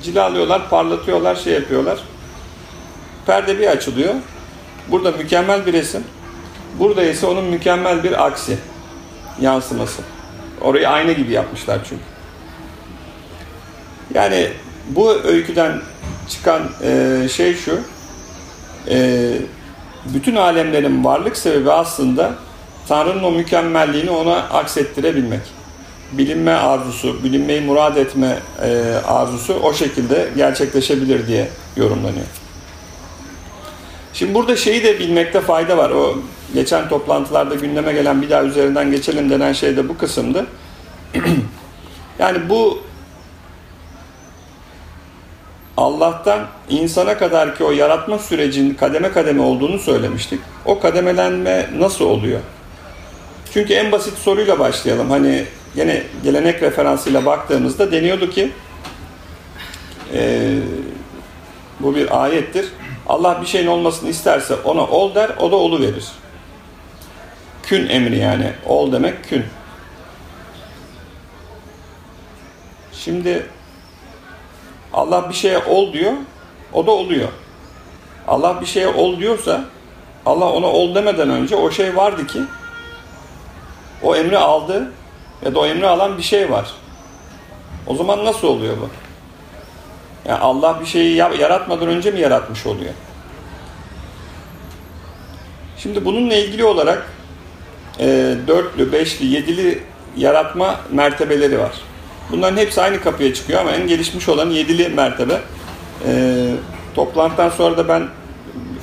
Cilalıyorlar, parlatıyorlar, şey yapıyorlar. Perde bir açılıyor. Burada mükemmel bir resim. Burada ise onun mükemmel bir aksi, yansıması. Orayı ayna gibi yapmışlar çünkü. Yani bu öyküden çıkan e, şey şu, e, bütün alemlerin varlık sebebi aslında Tanrı'nın o mükemmelliğini ona aksettirebilmek. Bilinme arzusu, bilinmeyi murad etme e, arzusu o şekilde gerçekleşebilir diye yorumlanıyor. Şimdi burada şeyi de bilmekte fayda var. O geçen toplantılarda gündeme gelen bir daha üzerinden geçelim denen şey de bu kısımdı. (clears throat) yani bu Allah'tan insana kadar ki o yaratma sürecinin kademe kademe olduğunu söylemiştik. O kademelenme nasıl oluyor? Çünkü en basit soruyla başlayalım. Hani yine gelenek referansıyla baktığımızda deniyordu ki e, bu bir ayettir. Allah bir şeyin olmasını isterse ona ol der, o da olu verir. Kün emri yani. Ol demek kün. Şimdi Allah bir şeye ol diyor, o da oluyor. Allah bir şeye ol diyorsa, Allah ona ol demeden önce o şey vardı ki, o emri aldı ya da o emri alan bir şey var. O zaman nasıl oluyor bu? Yani Allah bir şeyi yaratmadan önce mi yaratmış oluyor? Şimdi bununla ilgili olarak e, dörtlü, beşli, yedili yaratma mertebeleri var. Bunların hepsi aynı kapıya çıkıyor ama en gelişmiş olan yedili mertebe. E, toplantıdan sonra da ben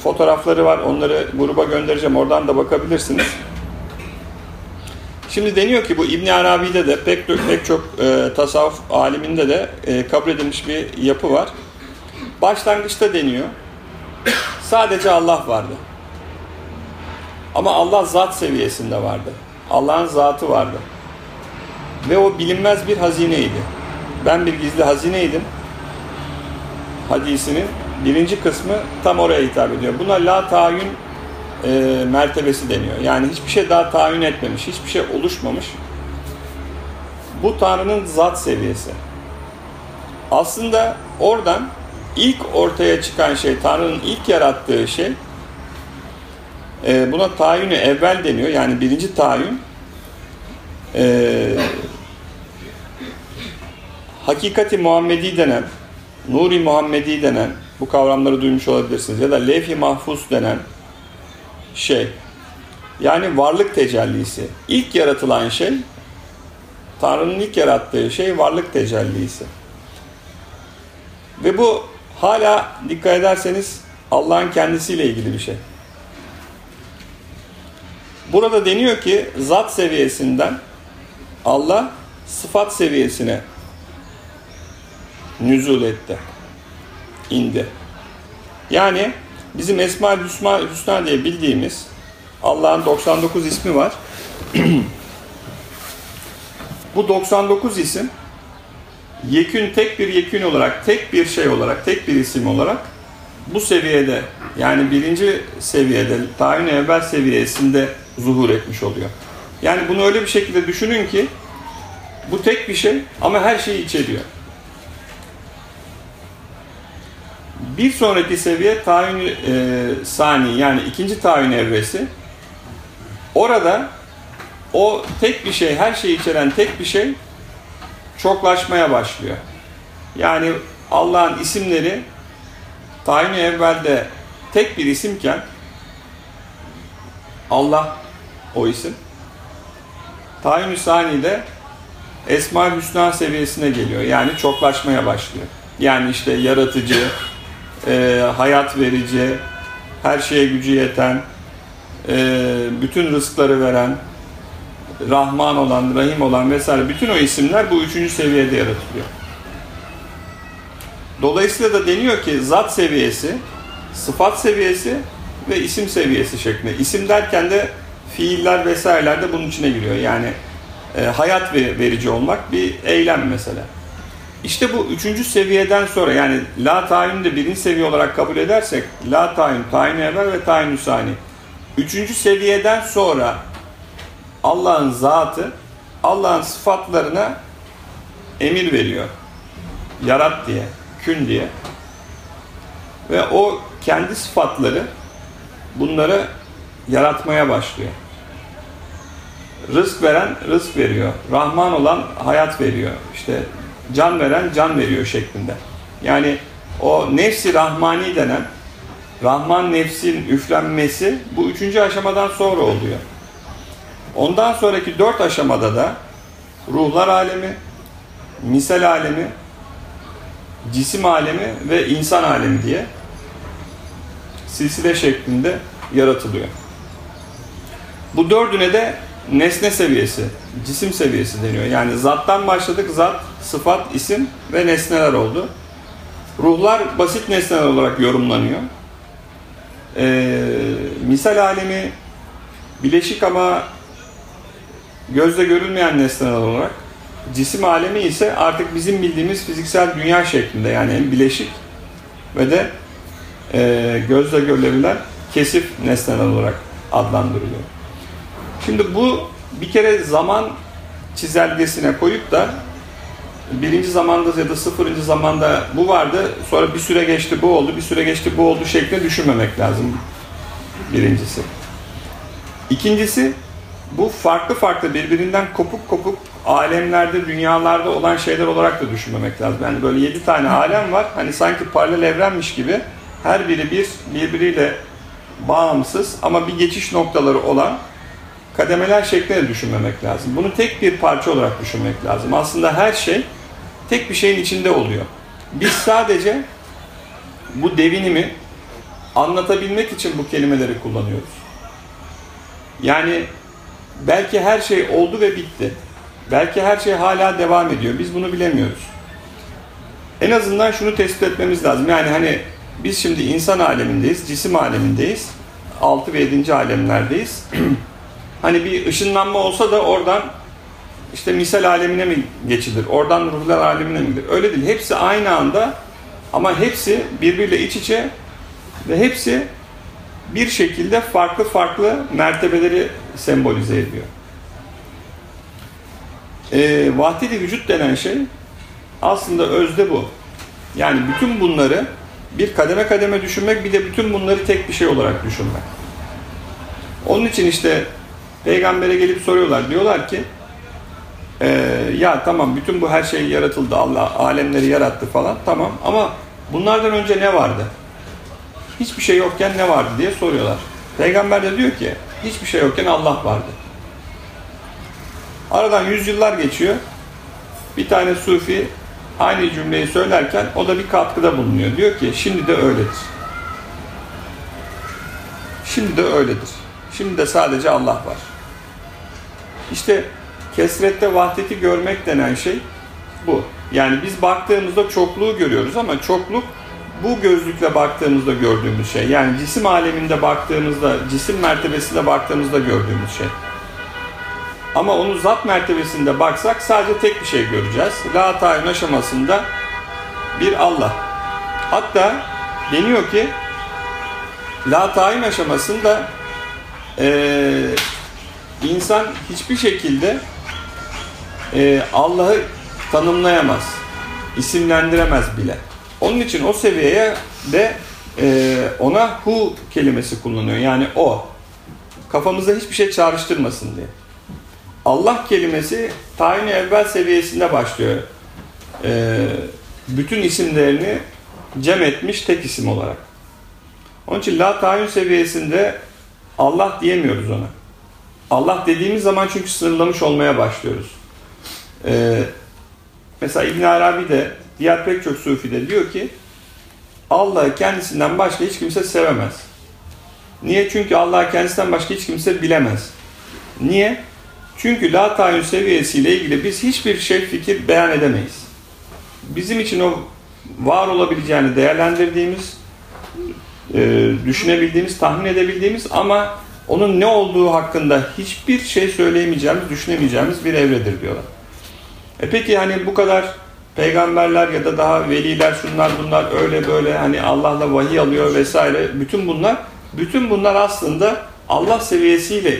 fotoğrafları var. Onları gruba göndereceğim. Oradan da bakabilirsiniz. Şimdi deniyor ki bu İbn Arabi'de de pek pek çok e, tasavvuf aliminde de e, kabul edilmiş bir yapı var. Başlangıçta deniyor. Sadece Allah vardı. Ama Allah zat seviyesinde vardı. Allah'ın zatı vardı. Ve o bilinmez bir hazineydi. Ben bir gizli hazineydim. Hadisinin birinci kısmı tam oraya hitap ediyor. Buna la tayin e, mertebesi deniyor. Yani hiçbir şey daha tayin etmemiş, hiçbir şey oluşmamış. Bu Tanrı'nın zat seviyesi. Aslında oradan ilk ortaya çıkan şey, Tanrı'nın ilk yarattığı şey, e, buna tayini evvel deniyor. Yani birinci tayin, e, hakikati Muhammedi denen, Nuri Muhammedi denen, bu kavramları duymuş olabilirsiniz. Ya da levh-i mahfuz denen şey. Yani varlık tecellisi. İlk yaratılan şey, Tanrı'nın ilk yarattığı şey varlık tecellisi. Ve bu hala dikkat ederseniz Allah'ın kendisiyle ilgili bir şey. Burada deniyor ki zat seviyesinden Allah sıfat seviyesine nüzul etti. indi. Yani bizim Esma-ül Hüsna, Hüsna diye bildiğimiz Allah'ın 99 ismi var. (clears throat) Bu 99 isim yekün tek bir yekün olarak, tek bir şey olarak, tek bir isim olarak bu seviyede yani birinci seviyede, tayin evvel seviyesinde zuhur etmiş oluyor. Yani bunu öyle bir şekilde düşünün ki bu tek bir şey ama her şeyi içeriyor. Bir sonraki seviye tayin e, sani yani ikinci tayin evresi. Orada o tek bir şey, her şeyi içeren tek bir şey çoklaşmaya başlıyor. Yani Allah'ın isimleri tayin evvelde tek bir isimken Allah o isim. Tayin-i Sani'de Esma-ül Hüsna seviyesine geliyor. Yani çoklaşmaya başlıyor. Yani işte yaratıcı, e, hayat verici, her şeye gücü yeten, e, bütün rızkları veren, Rahman olan, Rahim olan vesaire bütün o isimler bu üçüncü seviyede yaratılıyor. Dolayısıyla da deniyor ki zat seviyesi, sıfat seviyesi ve isim seviyesi şeklinde. İsim derken de fiiller vesaireler de bunun içine giriyor. Yani e, hayat verici olmak bir eylem mesela. İşte bu üçüncü seviyeden sonra yani la tayin de birinci seviye olarak kabul edersek la tayin, tayin evvel ve tayin hüsani. Üçüncü seviyeden sonra Allah'ın zatı Allah'ın sıfatlarına emir veriyor. Yarat diye, kün diye. Ve o kendi sıfatları bunları yaratmaya başlıyor. Rızk veren rızk veriyor. Rahman olan hayat veriyor. İşte can veren can veriyor şeklinde. Yani o nefsi rahmani denen Rahman nefsin üflenmesi bu üçüncü aşamadan sonra oluyor. Ondan sonraki dört aşamada da ruhlar alemi, misal alemi, cisim alemi ve insan alemi diye silsile şeklinde yaratılıyor. Bu dördüne de nesne seviyesi, cisim seviyesi deniyor. Yani zattan başladık, zat, sıfat, isim ve nesneler oldu. Ruhlar basit nesneler olarak yorumlanıyor. Ee, misal alemi bileşik ama gözle görülmeyen nesneler olarak cisim alemi ise artık bizim bildiğimiz fiziksel dünya şeklinde yani bileşik ve de e, gözle görülebilen kesif nesneler olarak adlandırılıyor. Şimdi bu bir kere zaman çizelgesine koyup da birinci zamanda ya da sıfırıncı zamanda bu vardı, sonra bir süre geçti bu oldu, bir süre geçti bu oldu şeklinde düşünmemek lazım birincisi. İkincisi, bu farklı farklı birbirinden kopuk kopuk alemlerde, dünyalarda olan şeyler olarak da düşünmemek lazım. Yani böyle yedi tane alem var, hani sanki paralel evrenmiş gibi her biri bir birbiriyle bağımsız ama bir geçiş noktaları olan kademeler şeklinde düşünmemek lazım. Bunu tek bir parça olarak düşünmek lazım. Aslında her şey tek bir şeyin içinde oluyor. Biz sadece bu devinimi anlatabilmek için bu kelimeleri kullanıyoruz. Yani belki her şey oldu ve bitti. Belki her şey hala devam ediyor. Biz bunu bilemiyoruz. En azından şunu tespit etmemiz lazım. Yani hani biz şimdi insan alemindeyiz, cisim alemindeyiz. 6 ve 7. alemlerdeyiz. (clears throat) hani bir ışınlanma olsa da oradan işte misal alemine mi geçilir? Oradan ruhlar alemine mi gidilir? Öyle değil. Hepsi aynı anda ama hepsi birbiriyle iç içe ve hepsi bir şekilde farklı farklı mertebeleri sembolize ediyor. E, vahdedi vücut denen şey aslında özde bu. Yani bütün bunları bir kademe kademe düşünmek bir de bütün bunları tek bir şey olarak düşünmek. Onun için işte peygambere gelip soruyorlar. Diyorlar ki e, ya tamam bütün bu her şey yaratıldı. Allah alemleri yarattı falan. Tamam ama bunlardan önce ne vardı? Hiçbir şey yokken ne vardı diye soruyorlar. Peygamber de diyor ki hiçbir şey yokken Allah vardı. Aradan yüzyıllar geçiyor. Bir tane sufi aynı cümleyi söylerken o da bir katkıda bulunuyor. Diyor ki şimdi de öyledir. Şimdi de öyledir. Şimdi de sadece Allah var. İşte kesrette vahdeti görmek denen şey bu. Yani biz baktığımızda çokluğu görüyoruz ama çokluk bu gözlükle baktığımızda gördüğümüz şey. Yani cisim aleminde baktığımızda, cisim mertebesinde baktığımızda gördüğümüz şey. Ama onu zat mertebesinde baksak sadece tek bir şey göreceğiz. La tayin aşamasında bir Allah. Hatta deniyor ki La tayin aşamasında e, insan hiçbir şekilde e, Allah'ı tanımlayamaz, isimlendiremez bile. Onun için o seviyeye de e, ona hu kelimesi kullanıyor. Yani o. Kafamızda hiçbir şey çağrıştırmasın diye. Allah kelimesi tayin evvel seviyesinde başlıyor. E, bütün isimlerini cem etmiş tek isim olarak. Onun için la tayin seviyesinde Allah diyemiyoruz ona. Allah dediğimiz zaman çünkü sınırlamış olmaya başlıyoruz. Ee, mesela İbn Arabi de diğer pek çok sufi de diyor ki Allah'ı kendisinden başka hiç kimse sevemez. Niye? Çünkü Allah'ı kendisinden başka hiç kimse bilemez. Niye? Çünkü la tayin seviyesiyle ilgili biz hiçbir şey fikir beyan edemeyiz. Bizim için o var olabileceğini değerlendirdiğimiz, e, düşünebildiğimiz, tahmin edebildiğimiz ama onun ne olduğu hakkında hiçbir şey söyleyemeyeceğimiz, düşünemeyeceğimiz bir evredir diyorlar. E peki hani bu kadar peygamberler ya da daha veliler şunlar bunlar öyle böyle hani Allah'la vahiy alıyor vesaire bütün bunlar bütün bunlar aslında Allah seviyesiyle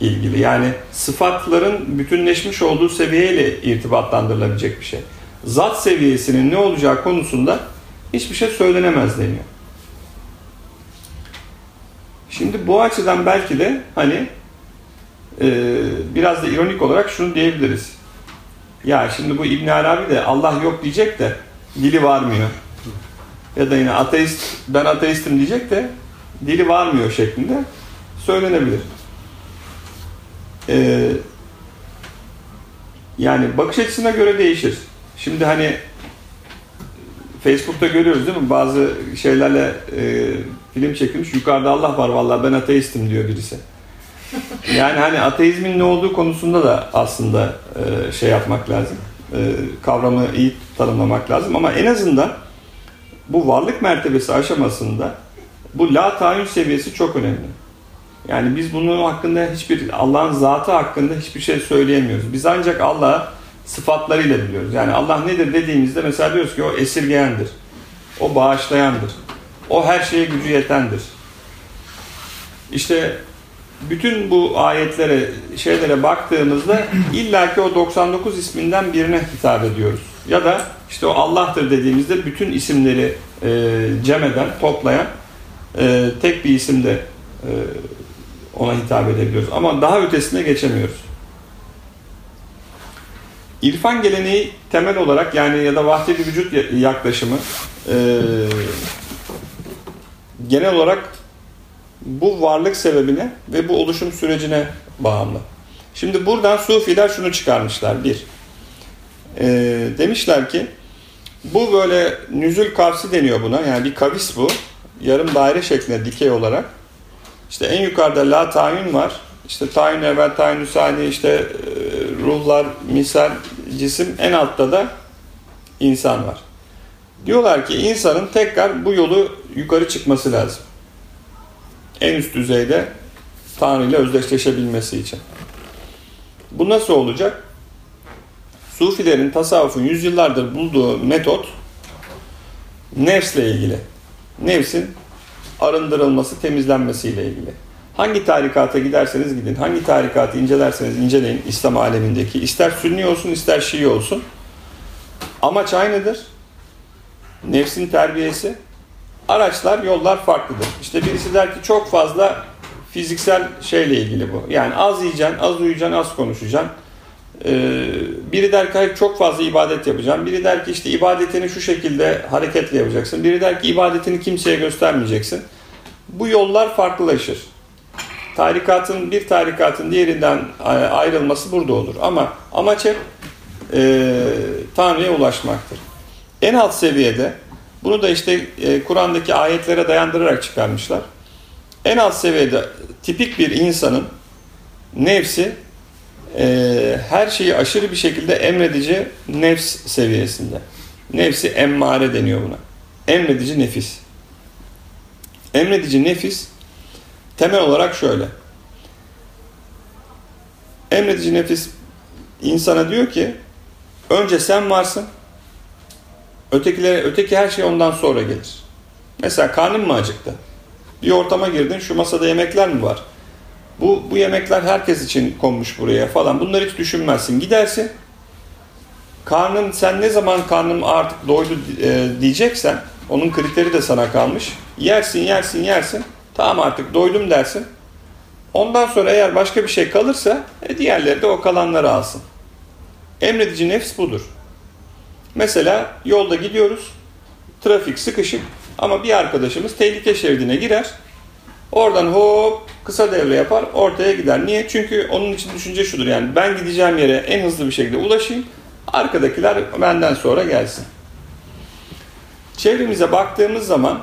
ilgili. Yani sıfatların bütünleşmiş olduğu seviyeyle irtibatlandırılabilecek bir şey. Zat seviyesinin ne olacağı konusunda hiçbir şey söylenemez deniyor. Şimdi bu açıdan belki de hani e, biraz da ironik olarak şunu diyebiliriz. Ya şimdi bu İbn Arabi de Allah yok diyecek de dili varmıyor. Ya da yine ateist ben ateistim diyecek de dili varmıyor şeklinde söylenebilir. Ee, yani bakış açısına göre değişir. Şimdi hani Facebook'ta görüyoruz değil mi? Bazı şeylerle e, film çekilmiş. Yukarıda Allah var vallahi ben ateistim diyor birisi. Yani hani ateizmin ne olduğu konusunda da aslında e, şey yapmak lazım. E, kavramı iyi tanımlamak lazım ama en azından bu varlık mertebesi aşamasında bu la tayin seviyesi çok önemli. Yani biz bunun hakkında hiçbir Allah'ın zatı hakkında hiçbir şey söyleyemiyoruz. Biz ancak Allah'ı sıfatlarıyla biliyoruz. Yani Allah nedir dediğimizde mesela diyoruz ki o esirgeyendir. O bağışlayandır. O her şeye gücü yetendir. İşte bütün bu ayetlere, şeylere baktığımızda illaki o 99 isminden birine hitap ediyoruz. Ya da işte o Allah'tır dediğimizde bütün isimleri e, cem eden, toplayan e, tek bir isimde e, ona hitap edebiliyoruz. Ama daha ötesine geçemiyoruz. İrfan geleneği temel olarak yani ya da vahdeli vücut yaklaşımı e, genel olarak bu varlık sebebine ve bu oluşum sürecine bağımlı. Şimdi buradan Sufiler şunu çıkarmışlar. Bir, e, demişler ki bu böyle nüzül kavsi deniyor buna. Yani bir kavis bu. Yarım daire şeklinde dikey olarak. İşte en yukarıda la tayin var. İşte tayin evvel, tayin sani, işte e, ruhlar, misal, cisim. En altta da insan var. Diyorlar ki insanın tekrar bu yolu yukarı çıkması lazım. En üst düzeyde Tanrı ile özdeşleşebilmesi için. Bu nasıl olacak? Sufilerin, tasavvufun yüzyıllardır bulduğu metot nefsle ilgili. Nefsin arındırılması, temizlenmesiyle ilgili. Hangi tarikata giderseniz gidin, hangi tarikatı incelerseniz inceleyin İslam alemindeki. ister Sünni olsun, ister Şii olsun. Amaç aynıdır. Nefsin terbiyesi. Araçlar, yollar farklıdır. İşte birisi der ki çok fazla fiziksel şeyle ilgili bu. Yani az yiyeceksin, az uyuyacaksın, az konuşacaksın. Ee, biri der ki çok fazla ibadet yapacağım. Biri der ki işte ibadetini şu şekilde hareketle yapacaksın. Biri der ki ibadetini kimseye göstermeyeceksin. Bu yollar farklılaşır. Tarikatın bir tarikatın diğerinden ayrılması burada olur. Ama amaç hep e, Tanrı'ya ulaşmaktır. En alt seviyede bunu da işte e, Kur'an'daki ayetlere dayandırarak çıkarmışlar. En alt seviyede tipik bir insanın nefsi e, her şeyi aşırı bir şekilde emredici nefs seviyesinde. Nefsi emmare deniyor buna. Emredici nefis. Emredici nefis temel olarak şöyle. Emredici nefis insana diyor ki önce sen varsın ötekilere, öteki her şey ondan sonra gelir. Mesela karnın mı acıktı? Bir ortama girdin şu masada yemekler mi var? Bu, bu yemekler herkes için konmuş buraya falan. Bunları hiç düşünmezsin. Gidersin. Karnın sen ne zaman karnım artık doydu e, diyeceksen onun kriteri de sana kalmış. Yersin yersin yersin. Tamam artık doydum dersin. Ondan sonra eğer başka bir şey kalırsa e, diğerleri de o kalanları alsın. Emredici nefs budur. Mesela yolda gidiyoruz. Trafik sıkışık ama bir arkadaşımız tehlike şeridine girer. Oradan hop kısa devre yapar ortaya gider. Niye? Çünkü onun için düşünce şudur yani ben gideceğim yere en hızlı bir şekilde ulaşayım. Arkadakiler benden sonra gelsin. Çevremize baktığımız zaman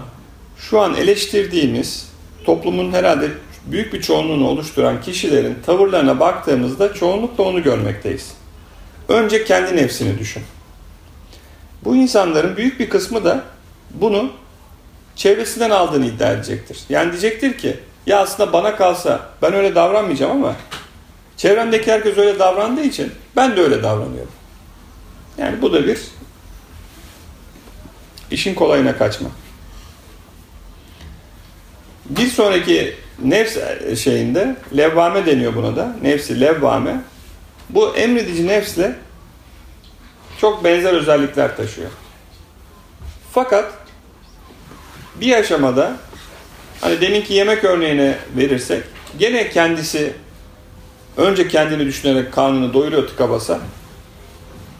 şu an eleştirdiğimiz toplumun herhalde büyük bir çoğunluğunu oluşturan kişilerin tavırlarına baktığımızda çoğunlukla onu görmekteyiz. Önce kendi nefsini düşün. Bu insanların büyük bir kısmı da bunu çevresinden aldığını iddia edecektir. Yani diyecektir ki ya aslında bana kalsa ben öyle davranmayacağım ama çevremdeki herkes öyle davrandığı için ben de öyle davranıyorum. Yani bu da bir işin kolayına kaçma. Bir sonraki nefs şeyinde levvame deniyor buna da. Nefsi levvame. Bu emredici nefsle çok benzer özellikler taşıyor. Fakat bir aşamada Hani deminki yemek örneğine verirsek gene kendisi önce kendini düşünerek karnını doyuruyor tıka basa.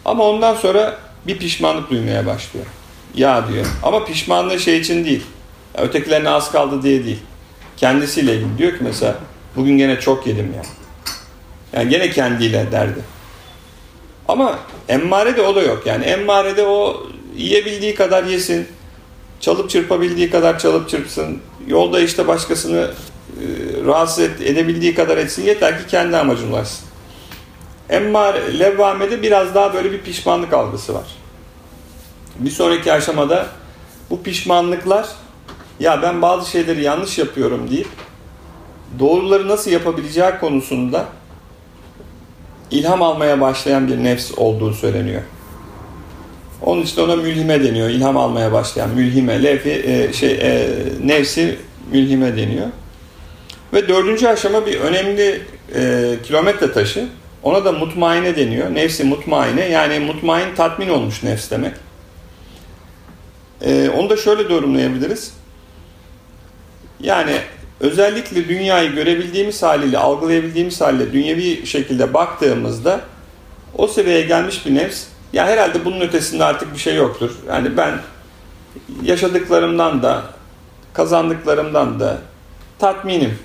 Ama ondan sonra bir pişmanlık duymaya başlıyor. Ya diyor. Ama pişmanlığı şey için değil. Ya ötekilerine az kaldı diye değil. Kendisiyle ilgili. Diyor ki mesela bugün gene çok yedim ya. Yani gene kendiyle derdi. Ama emmare de o da yok. Yani emmare de o yiyebildiği kadar yesin. Çalıp çırpabildiği kadar çalıp çırpsın. Yolda işte başkasını e, rahatsız edebildiği kadar etsin. Yeter ki kendi amacına ulaşsın. Emmare, levvamede biraz daha böyle bir pişmanlık algısı var. Bir sonraki aşamada bu pişmanlıklar ya ben bazı şeyleri yanlış yapıyorum deyip doğruları nasıl yapabileceği konusunda ilham almaya başlayan bir nefs olduğu söyleniyor. Onun için ona mülhime deniyor. İlham almaya başlayan mülhime, lefi, e, şey, e, nefsi mülhime deniyor. Ve dördüncü aşama bir önemli e, kilometre taşı. Ona da mutmaine deniyor. Nefsi mutmaine yani mutmain tatmin olmuş nefs demek. E, onu da şöyle yorumlayabiliriz. Yani özellikle dünyayı görebildiğimiz haliyle, algılayabildiğimiz haliyle dünyevi şekilde baktığımızda o seviyeye gelmiş bir nefs ya herhalde bunun ötesinde artık bir şey yoktur. Yani ben yaşadıklarımdan da kazandıklarımdan da tatminim.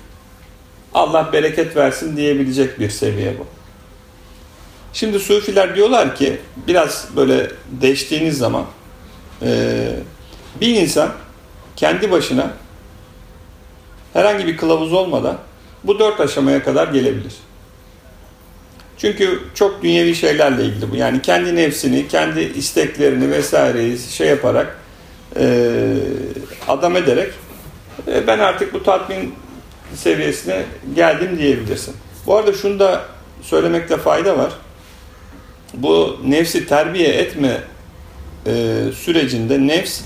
Allah bereket versin diyebilecek bir seviye bu. Şimdi sufiler diyorlar ki biraz böyle değiştiğiniz zaman bir insan kendi başına herhangi bir kılavuz olmadan bu dört aşamaya kadar gelebilir. Çünkü çok dünyevi şeylerle ilgili bu. Yani kendi nefsini, kendi isteklerini vesaireyi şey yaparak e, adam ederek e, ben artık bu tatmin seviyesine geldim diyebilirsin. Bu arada şunu da söylemekte fayda var. Bu nefsi terbiye etme e, sürecinde nefs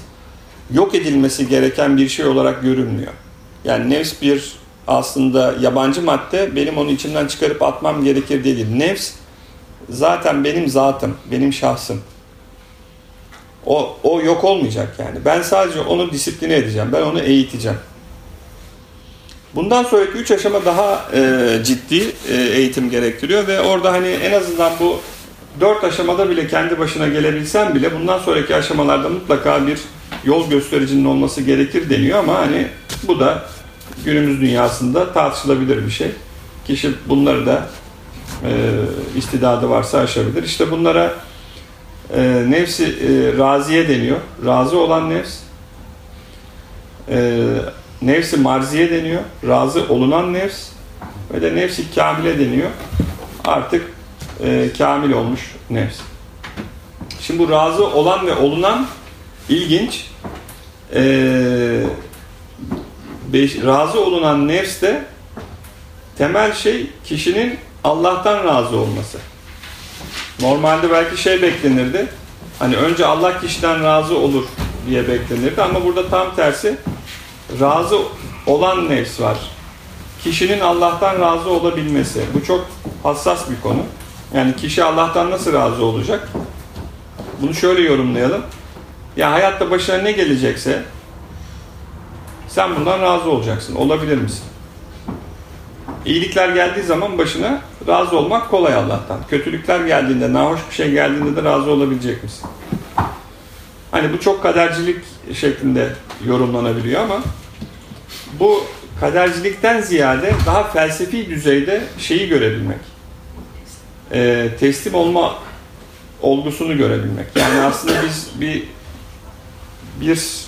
yok edilmesi gereken bir şey olarak görünmüyor. Yani nefs bir aslında yabancı madde benim onu içimden çıkarıp atmam gerekir değil. Nefs zaten benim zatım, benim şahsım. O, o yok olmayacak yani. Ben sadece onu disipline edeceğim. Ben onu eğiteceğim. Bundan sonraki üç aşama daha e, ciddi e, eğitim gerektiriyor ve orada hani en azından bu dört aşamada bile kendi başına gelebilsen bile bundan sonraki aşamalarda mutlaka bir yol göstericinin olması gerekir deniyor ama hani bu da günümüz dünyasında tartışılabilir bir şey. Kişi bunları da e, istidadı varsa aşabilir. İşte bunlara e, nefsi e, raziye deniyor. Razı olan nefs. E, nefsi marziye deniyor. Razı olunan nefs. Ve de nefsi kamile deniyor. Artık e, kamil olmuş nefs. Şimdi bu razı olan ve olunan ilginç. Eee beş, razı olunan nefs de temel şey kişinin Allah'tan razı olması. Normalde belki şey beklenirdi. Hani önce Allah kişiden razı olur diye beklenirdi ama burada tam tersi razı olan nefs var. Kişinin Allah'tan razı olabilmesi. Bu çok hassas bir konu. Yani kişi Allah'tan nasıl razı olacak? Bunu şöyle yorumlayalım. Ya hayatta başına ne gelecekse sen bundan razı olacaksın. Olabilir misin? İyilikler geldiği zaman başına razı olmak kolay Allah'tan. Kötülükler geldiğinde, nahoş bir şey geldiğinde de razı olabilecek misin? Hani bu çok kadercilik şeklinde yorumlanabiliyor ama bu kadercilikten ziyade daha felsefi düzeyde şeyi görebilmek. E, teslim olma olgusunu görebilmek. Yani aslında biz bir bir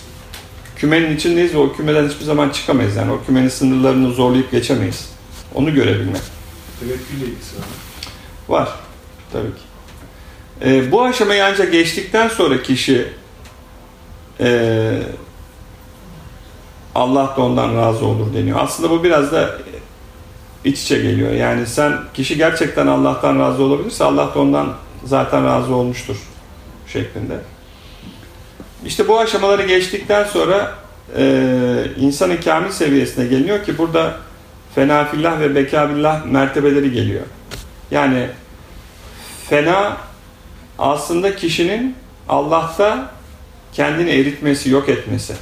kümenin içindeyiz ve o kümeden hiçbir zaman çıkamayız. Yani o kümenin sınırlarını zorlayıp geçemeyiz. Onu görebilmek. Tevekkülle ilgisi var. Var. Tabii ki. Ee, bu aşamayı ancak geçtikten sonra kişi e, Allah da ondan razı olur deniyor. Aslında bu biraz da iç içe geliyor. Yani sen kişi gerçekten Allah'tan razı olabilirse Allah da ondan zaten razı olmuştur şeklinde. İşte bu aşamaları geçtikten sonra e, insanın kamil seviyesine geliniyor ki burada fenafillah ve bekabillah mertebeleri geliyor. Yani fena aslında kişinin Allah'ta kendini eritmesi, yok etmesi.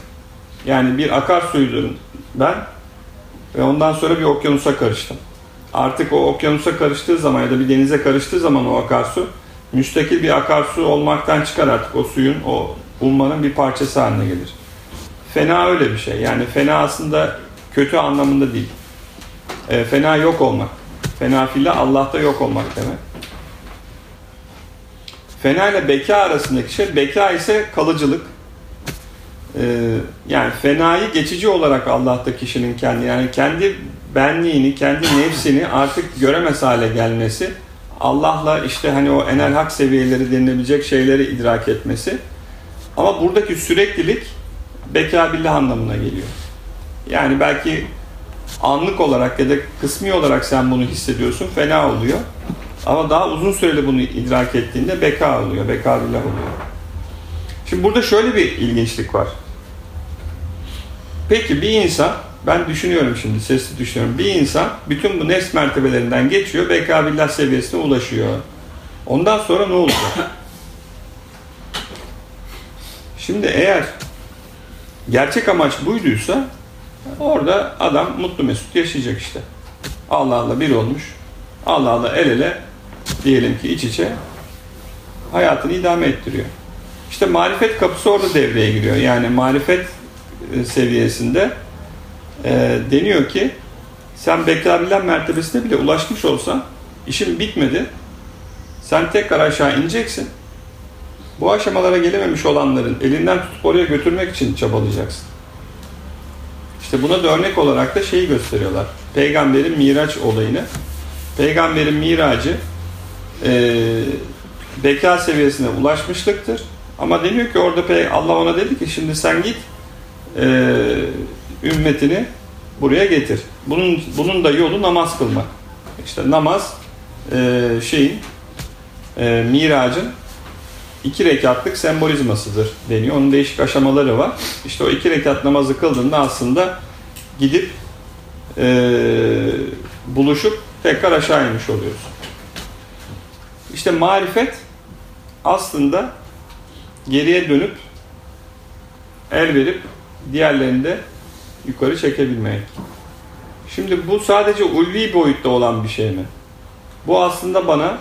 Yani bir akarsuydum ben ve ondan sonra bir okyanusa karıştım. Artık o okyanusa karıştığı zaman ya da bir denize karıştığı zaman o akarsu müstakil bir akarsu olmaktan çıkar artık o suyun, o ummanın bir parçası haline gelir. Fena öyle bir şey. Yani fena aslında kötü anlamında değil. E, fena yok olmak. Fena fiillah Allah'ta yok olmak demek. Fena ile beka arasındaki şey, beka ise kalıcılık. Ee, yani fenayı geçici olarak Allah'ta kişinin kendi yani kendi benliğini, kendi nefsini artık göremez hale gelmesi, Allah'la işte hani o enel hak seviyeleri denilebilecek şeyleri idrak etmesi. Ama buradaki süreklilik beka billah anlamına geliyor. Yani belki anlık olarak ya da kısmi olarak sen bunu hissediyorsun, fena oluyor. Ama daha uzun süreli bunu idrak ettiğinde beka oluyor, beka billah oluyor. Şimdi burada şöyle bir ilginçlik var. Peki bir insan, ben düşünüyorum şimdi, sesli düşünüyorum. Bir insan bütün bu nefs mertebelerinden geçiyor, beka billah seviyesine ulaşıyor. Ondan sonra ne olacak? Şimdi eğer gerçek amaç buyduysa orada adam mutlu mesut yaşayacak işte. Allah'la bir olmuş. Allah'la el ele diyelim ki iç içe hayatını idame ettiriyor. İşte marifet kapısı orada devreye giriyor. Yani marifet seviyesinde e, deniyor ki sen beklenebilen mertebesine bile ulaşmış olsan işin bitmedi. Sen tekrar aşağı ineceksin. Bu aşamalara gelememiş olanların elinden tutup oraya götürmek için çabalayacaksın. İşte buna da örnek olarak da şeyi gösteriyorlar. Peygamberin Miraç olayını. Peygamberin miracı e, beka seviyesine ulaşmışlıktır. Ama deniyor ki orada Allah ona dedi ki şimdi sen git e, ümmetini buraya getir. Bunun bunun da yolu namaz kılmak. İşte namaz e, şeyin e, miracın iki rekatlık sembolizmasıdır deniyor. Onun değişik aşamaları var. İşte o iki rekat namazı kıldığında aslında gidip e, buluşup tekrar aşağı inmiş oluyoruz. İşte marifet aslında geriye dönüp el verip diğerlerini de yukarı çekebilmek. Şimdi bu sadece ulvi boyutta olan bir şey mi? Bu aslında bana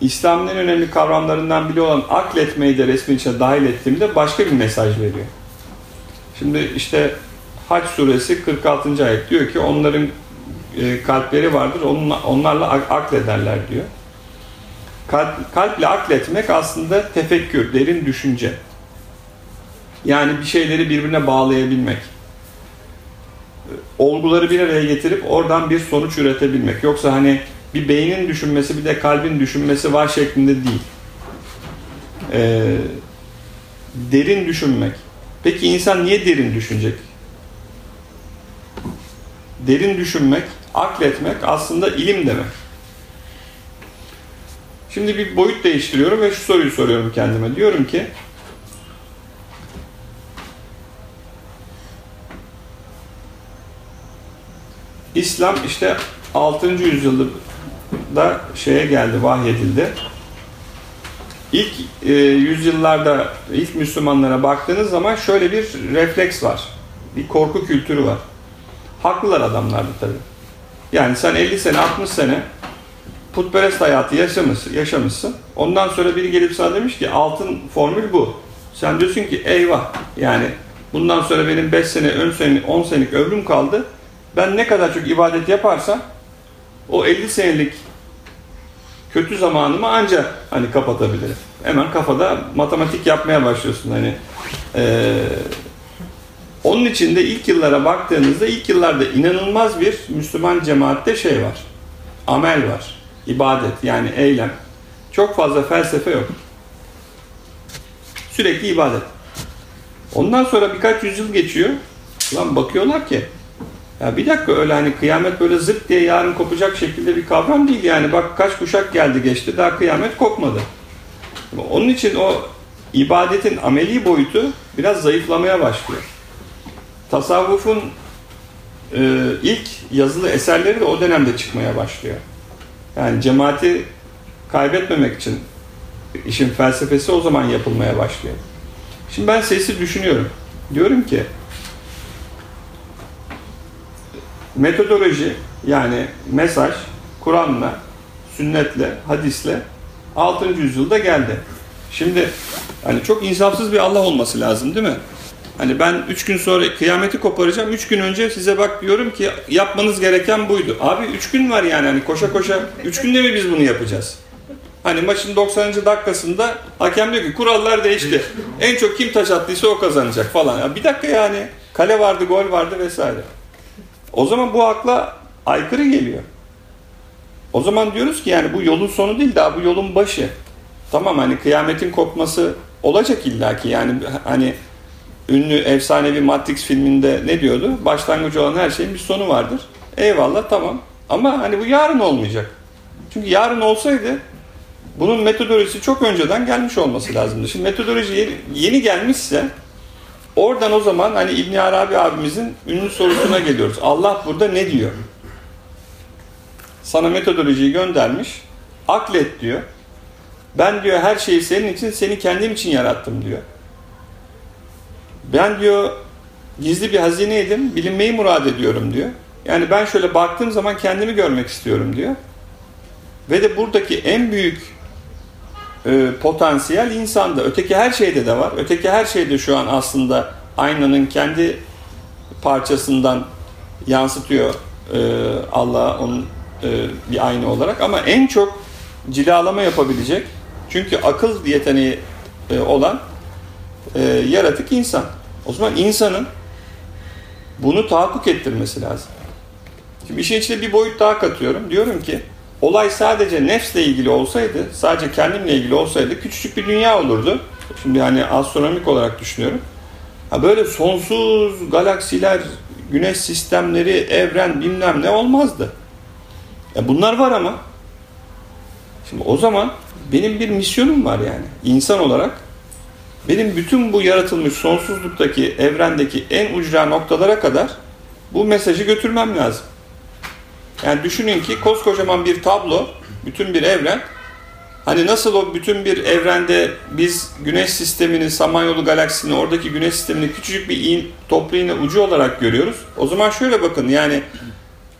İslam'ın en önemli kavramlarından biri olan akletmeyi de resmin içine dahil ettiğimde başka bir mesaj veriyor. Şimdi işte Hac suresi 46. ayet diyor ki onların e, kalpleri vardır onlarla ak- aklederler diyor. Kalp, kalple akletmek aslında tefekkür, derin düşünce. Yani bir şeyleri birbirine bağlayabilmek. Olguları bir araya getirip oradan bir sonuç üretebilmek. Yoksa hani bir beynin düşünmesi bir de kalbin düşünmesi var şeklinde değil. Ee, derin düşünmek. Peki insan niye derin düşünecek? Derin düşünmek, akletmek aslında ilim demek. Şimdi bir boyut değiştiriyorum ve şu soruyu soruyorum kendime. Diyorum ki İslam işte 6. yüzyılda şeye geldi, vahyedildi. İlk e, yüzyıllarda ilk Müslümanlara baktığınız zaman şöyle bir refleks var. Bir korku kültürü var. Haklılar adamlardı tabii. Yani sen 50 sene, 60 sene putperest hayatı yaşamışsın, yaşamışsın. Ondan sonra biri gelip sana demiş ki altın formül bu. Sen diyorsun ki eyvah yani bundan sonra benim 5 sene, ön sene, 10 senelik ömrüm kaldı. Ben ne kadar çok ibadet yaparsam o 50 senelik kötü zamanımı ancak hani kapatabilirim. Hemen kafada matematik yapmaya başlıyorsun hani. Ee, onun için de ilk yıllara baktığınızda ilk yıllarda inanılmaz bir Müslüman cemaatte şey var. Amel var. ibadet yani eylem. Çok fazla felsefe yok. Sürekli ibadet. Ondan sonra birkaç yüzyıl geçiyor. Lan bakıyorlar ki ya bir dakika öyle hani kıyamet böyle zırt diye yarın kopacak şekilde bir kavram değil yani. Bak kaç kuşak geldi geçti daha kıyamet kopmadı. Onun için o ibadetin ameli boyutu biraz zayıflamaya başlıyor. Tasavvufun e, ilk yazılı eserleri de o dönemde çıkmaya başlıyor. Yani cemaati kaybetmemek için işin felsefesi o zaman yapılmaya başlıyor. Şimdi ben sesi düşünüyorum. Diyorum ki metodoloji yani mesaj Kur'an'la, sünnetle, hadisle 6. yüzyılda geldi. Şimdi hani çok insafsız bir Allah olması lazım değil mi? Hani ben 3 gün sonra kıyameti koparacağım. 3 gün önce size bak diyorum ki yapmanız gereken buydu. Abi 3 gün var yani hani koşa koşa 3 günde mi biz bunu yapacağız? Hani maçın 90. dakikasında hakem diyor ki kurallar değişti. En çok kim taş attıysa o kazanacak falan. Ya bir dakika yani kale vardı, gol vardı vesaire. O zaman bu akla aykırı geliyor. O zaman diyoruz ki yani bu yolun sonu değil daha bu yolun başı. Tamam hani kıyametin kopması olacak illaki yani hani ünlü efsanevi Matrix filminde ne diyordu? Başlangıcı olan her şeyin bir sonu vardır. Eyvallah tamam. Ama hani bu yarın olmayacak. Çünkü yarın olsaydı bunun metodolojisi çok önceden gelmiş olması lazımdı. Şimdi metodoloji yeni, yeni gelmişse oradan o zaman hani İbn Arabi abimizin ünlü sorusuna geliyoruz. Allah burada ne diyor? Sana metodolojiyi göndermiş. Aklet diyor. Ben diyor her şeyi senin için, seni kendim için yarattım diyor. Ben diyor gizli bir hazineydim, bilinmeyi murad ediyorum diyor. Yani ben şöyle baktığım zaman kendimi görmek istiyorum diyor. Ve de buradaki en büyük e, potansiyel insanda. Öteki her şeyde de var. Öteki her şeyde şu an aslında aynanın kendi parçasından yansıtıyor e, Allah onun e, bir ayna olarak. Ama en çok cilalama yapabilecek çünkü akıl yeteneği e, olan e, yaratık insan. O zaman insanın bunu tahakkuk ettirmesi lazım. Şimdi işin içine bir boyut daha katıyorum. Diyorum ki olay sadece nefsle ilgili olsaydı, sadece kendimle ilgili olsaydı küçücük bir dünya olurdu. Şimdi hani astronomik olarak düşünüyorum. Ha böyle sonsuz galaksiler, güneş sistemleri, evren bilmem ne olmazdı. E bunlar var ama. Şimdi o zaman benim bir misyonum var yani insan olarak. Benim bütün bu yaratılmış sonsuzluktaki, evrendeki en ucra noktalara kadar bu mesajı götürmem lazım. Yani düşünün ki koskocaman bir tablo, bütün bir evren. Hani nasıl o bütün bir evrende biz güneş sistemini, Samanyolu galaksisini, oradaki güneş sistemini küçücük bir in, toplu iğne ucu olarak görüyoruz. O zaman şöyle bakın yani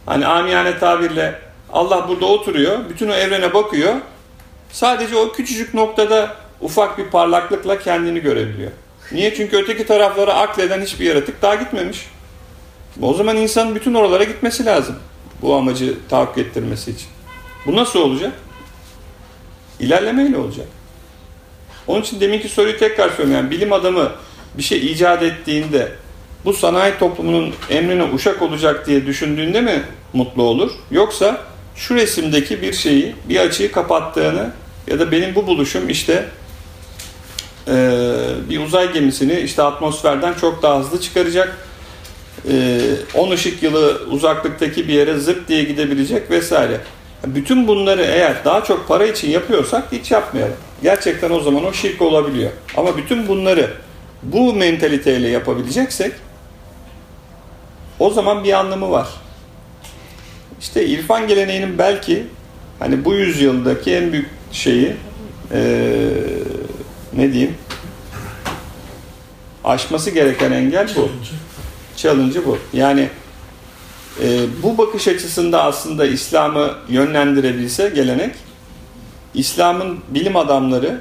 hani amiyane tabirle Allah burada oturuyor, bütün o evrene bakıyor. Sadece o küçücük noktada ufak bir parlaklıkla kendini görebiliyor. Niye? Çünkü öteki taraflara akleden hiçbir yaratık daha gitmemiş. O zaman insanın bütün oralara gitmesi lazım. Bu amacı tahakkuk ettirmesi için. Bu nasıl olacak? İlerlemeyle olacak. Onun için deminki soruyu tekrar söylüyorum. Yani bilim adamı bir şey icat ettiğinde bu sanayi toplumunun emrine uşak olacak diye düşündüğünde mi mutlu olur? Yoksa şu resimdeki bir şeyi, bir açıyı kapattığını ya da benim bu buluşum işte e, bir uzay gemisini işte atmosferden çok daha hızlı çıkaracak. E, 10 ışık yılı uzaklıktaki bir yere zıp diye gidebilecek vesaire. Bütün bunları eğer daha çok para için yapıyorsak hiç yapmayalım. Gerçekten o zaman o şirk olabiliyor. Ama bütün bunları bu mentaliteyle yapabileceksek o zaman bir anlamı var. İşte irfan geleneğinin belki hani bu yüzyıldaki en büyük şeyi ee, ne diyeyim aşması gereken engel bu. Challenge'ı bu. Yani e, bu bakış açısında aslında İslam'ı yönlendirebilse gelenek İslam'ın bilim adamları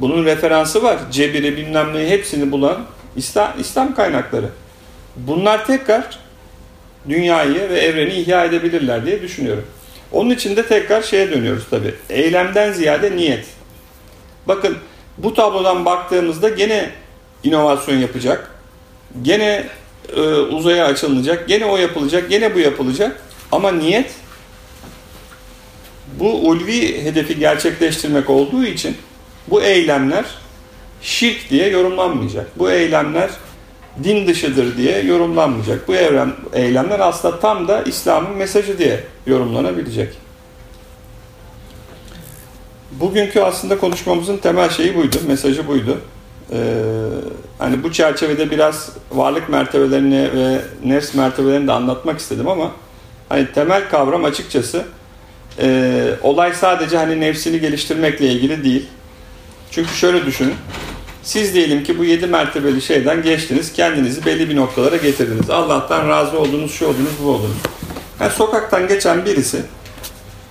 bunun referansı var. Cebiri bilmem neyi hepsini bulan İslam, İslam kaynakları. Bunlar tekrar dünyayı ve evreni ihya edebilirler diye düşünüyorum. Onun için de tekrar şeye dönüyoruz tabi. Eylemden ziyade niyet. Bakın bu tablodan baktığımızda gene inovasyon yapacak. Gene e, uzaya açılacak. Gene o yapılacak. Gene bu yapılacak. Ama niyet bu ulvi hedefi gerçekleştirmek olduğu için bu eylemler şirk diye yorumlanmayacak. Bu eylemler din dışıdır diye yorumlanmayacak. Bu evren, eylemler aslında tam da İslam'ın mesajı diye yorumlanabilecek. Bugünkü aslında konuşmamızın temel şeyi buydu, mesajı buydu. Ee, hani bu çerçevede biraz varlık mertebelerini ve nefs mertebelerini de anlatmak istedim ama hani temel kavram açıkçası e, olay sadece hani nefsini geliştirmekle ilgili değil. Çünkü şöyle düşünün, Siz diyelim ki bu 7 mertebeli şeyden geçtiniz, kendinizi belli bir noktalara getirdiniz. Allah'tan razı oldunuz, şu oldunuz, bu oldunuz. Yani sokaktan geçen birisi,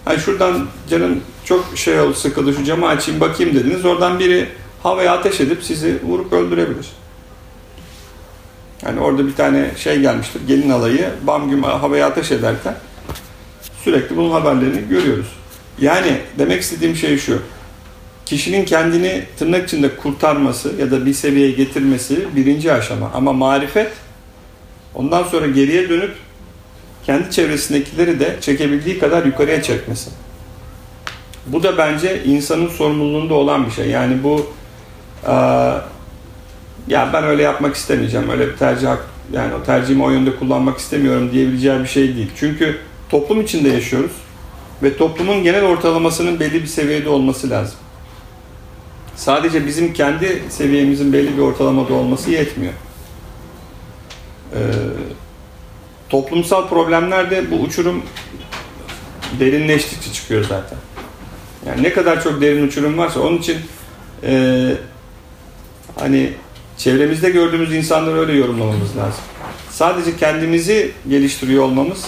hani şuradan canım çok şey oldu, sıkıldı, şu camı açayım bakayım dediniz. Oradan biri havaya ateş edip sizi vurup öldürebilir. Yani orada bir tane şey gelmiştir, gelin alayı bam güm havaya ateş ederken sürekli bunun haberlerini görüyoruz. Yani demek istediğim şey şu, kişinin kendini tırnak içinde kurtarması ya da bir seviyeye getirmesi birinci aşama. Ama marifet ondan sonra geriye dönüp kendi çevresindekileri de çekebildiği kadar yukarıya çekmesi. Bu da bence insanın sorumluluğunda olan bir şey. Yani bu eee, ya ben öyle yapmak istemeyeceğim, öyle bir tercih yani o tercihimi o yönde kullanmak istemiyorum diyebileceği bir şey değil. Çünkü toplum içinde yaşıyoruz ve toplumun genel ortalamasının belli bir seviyede olması lazım. Sadece bizim kendi seviyemizin belli bir ortalamada olması yetmiyor. Ee, toplumsal problemler de bu uçurum derinleştikçe çıkıyor zaten. Yani ne kadar çok derin uçurum varsa onun için e, hani çevremizde gördüğümüz insanları öyle yorumlamamız lazım. Sadece kendimizi geliştiriyor olmamız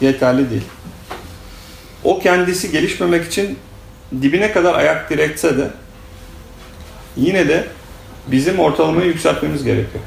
yeterli değil. O kendisi gelişmemek için dibine kadar ayak diretse de yine de bizim ortalamayı yükseltmemiz gerekiyor.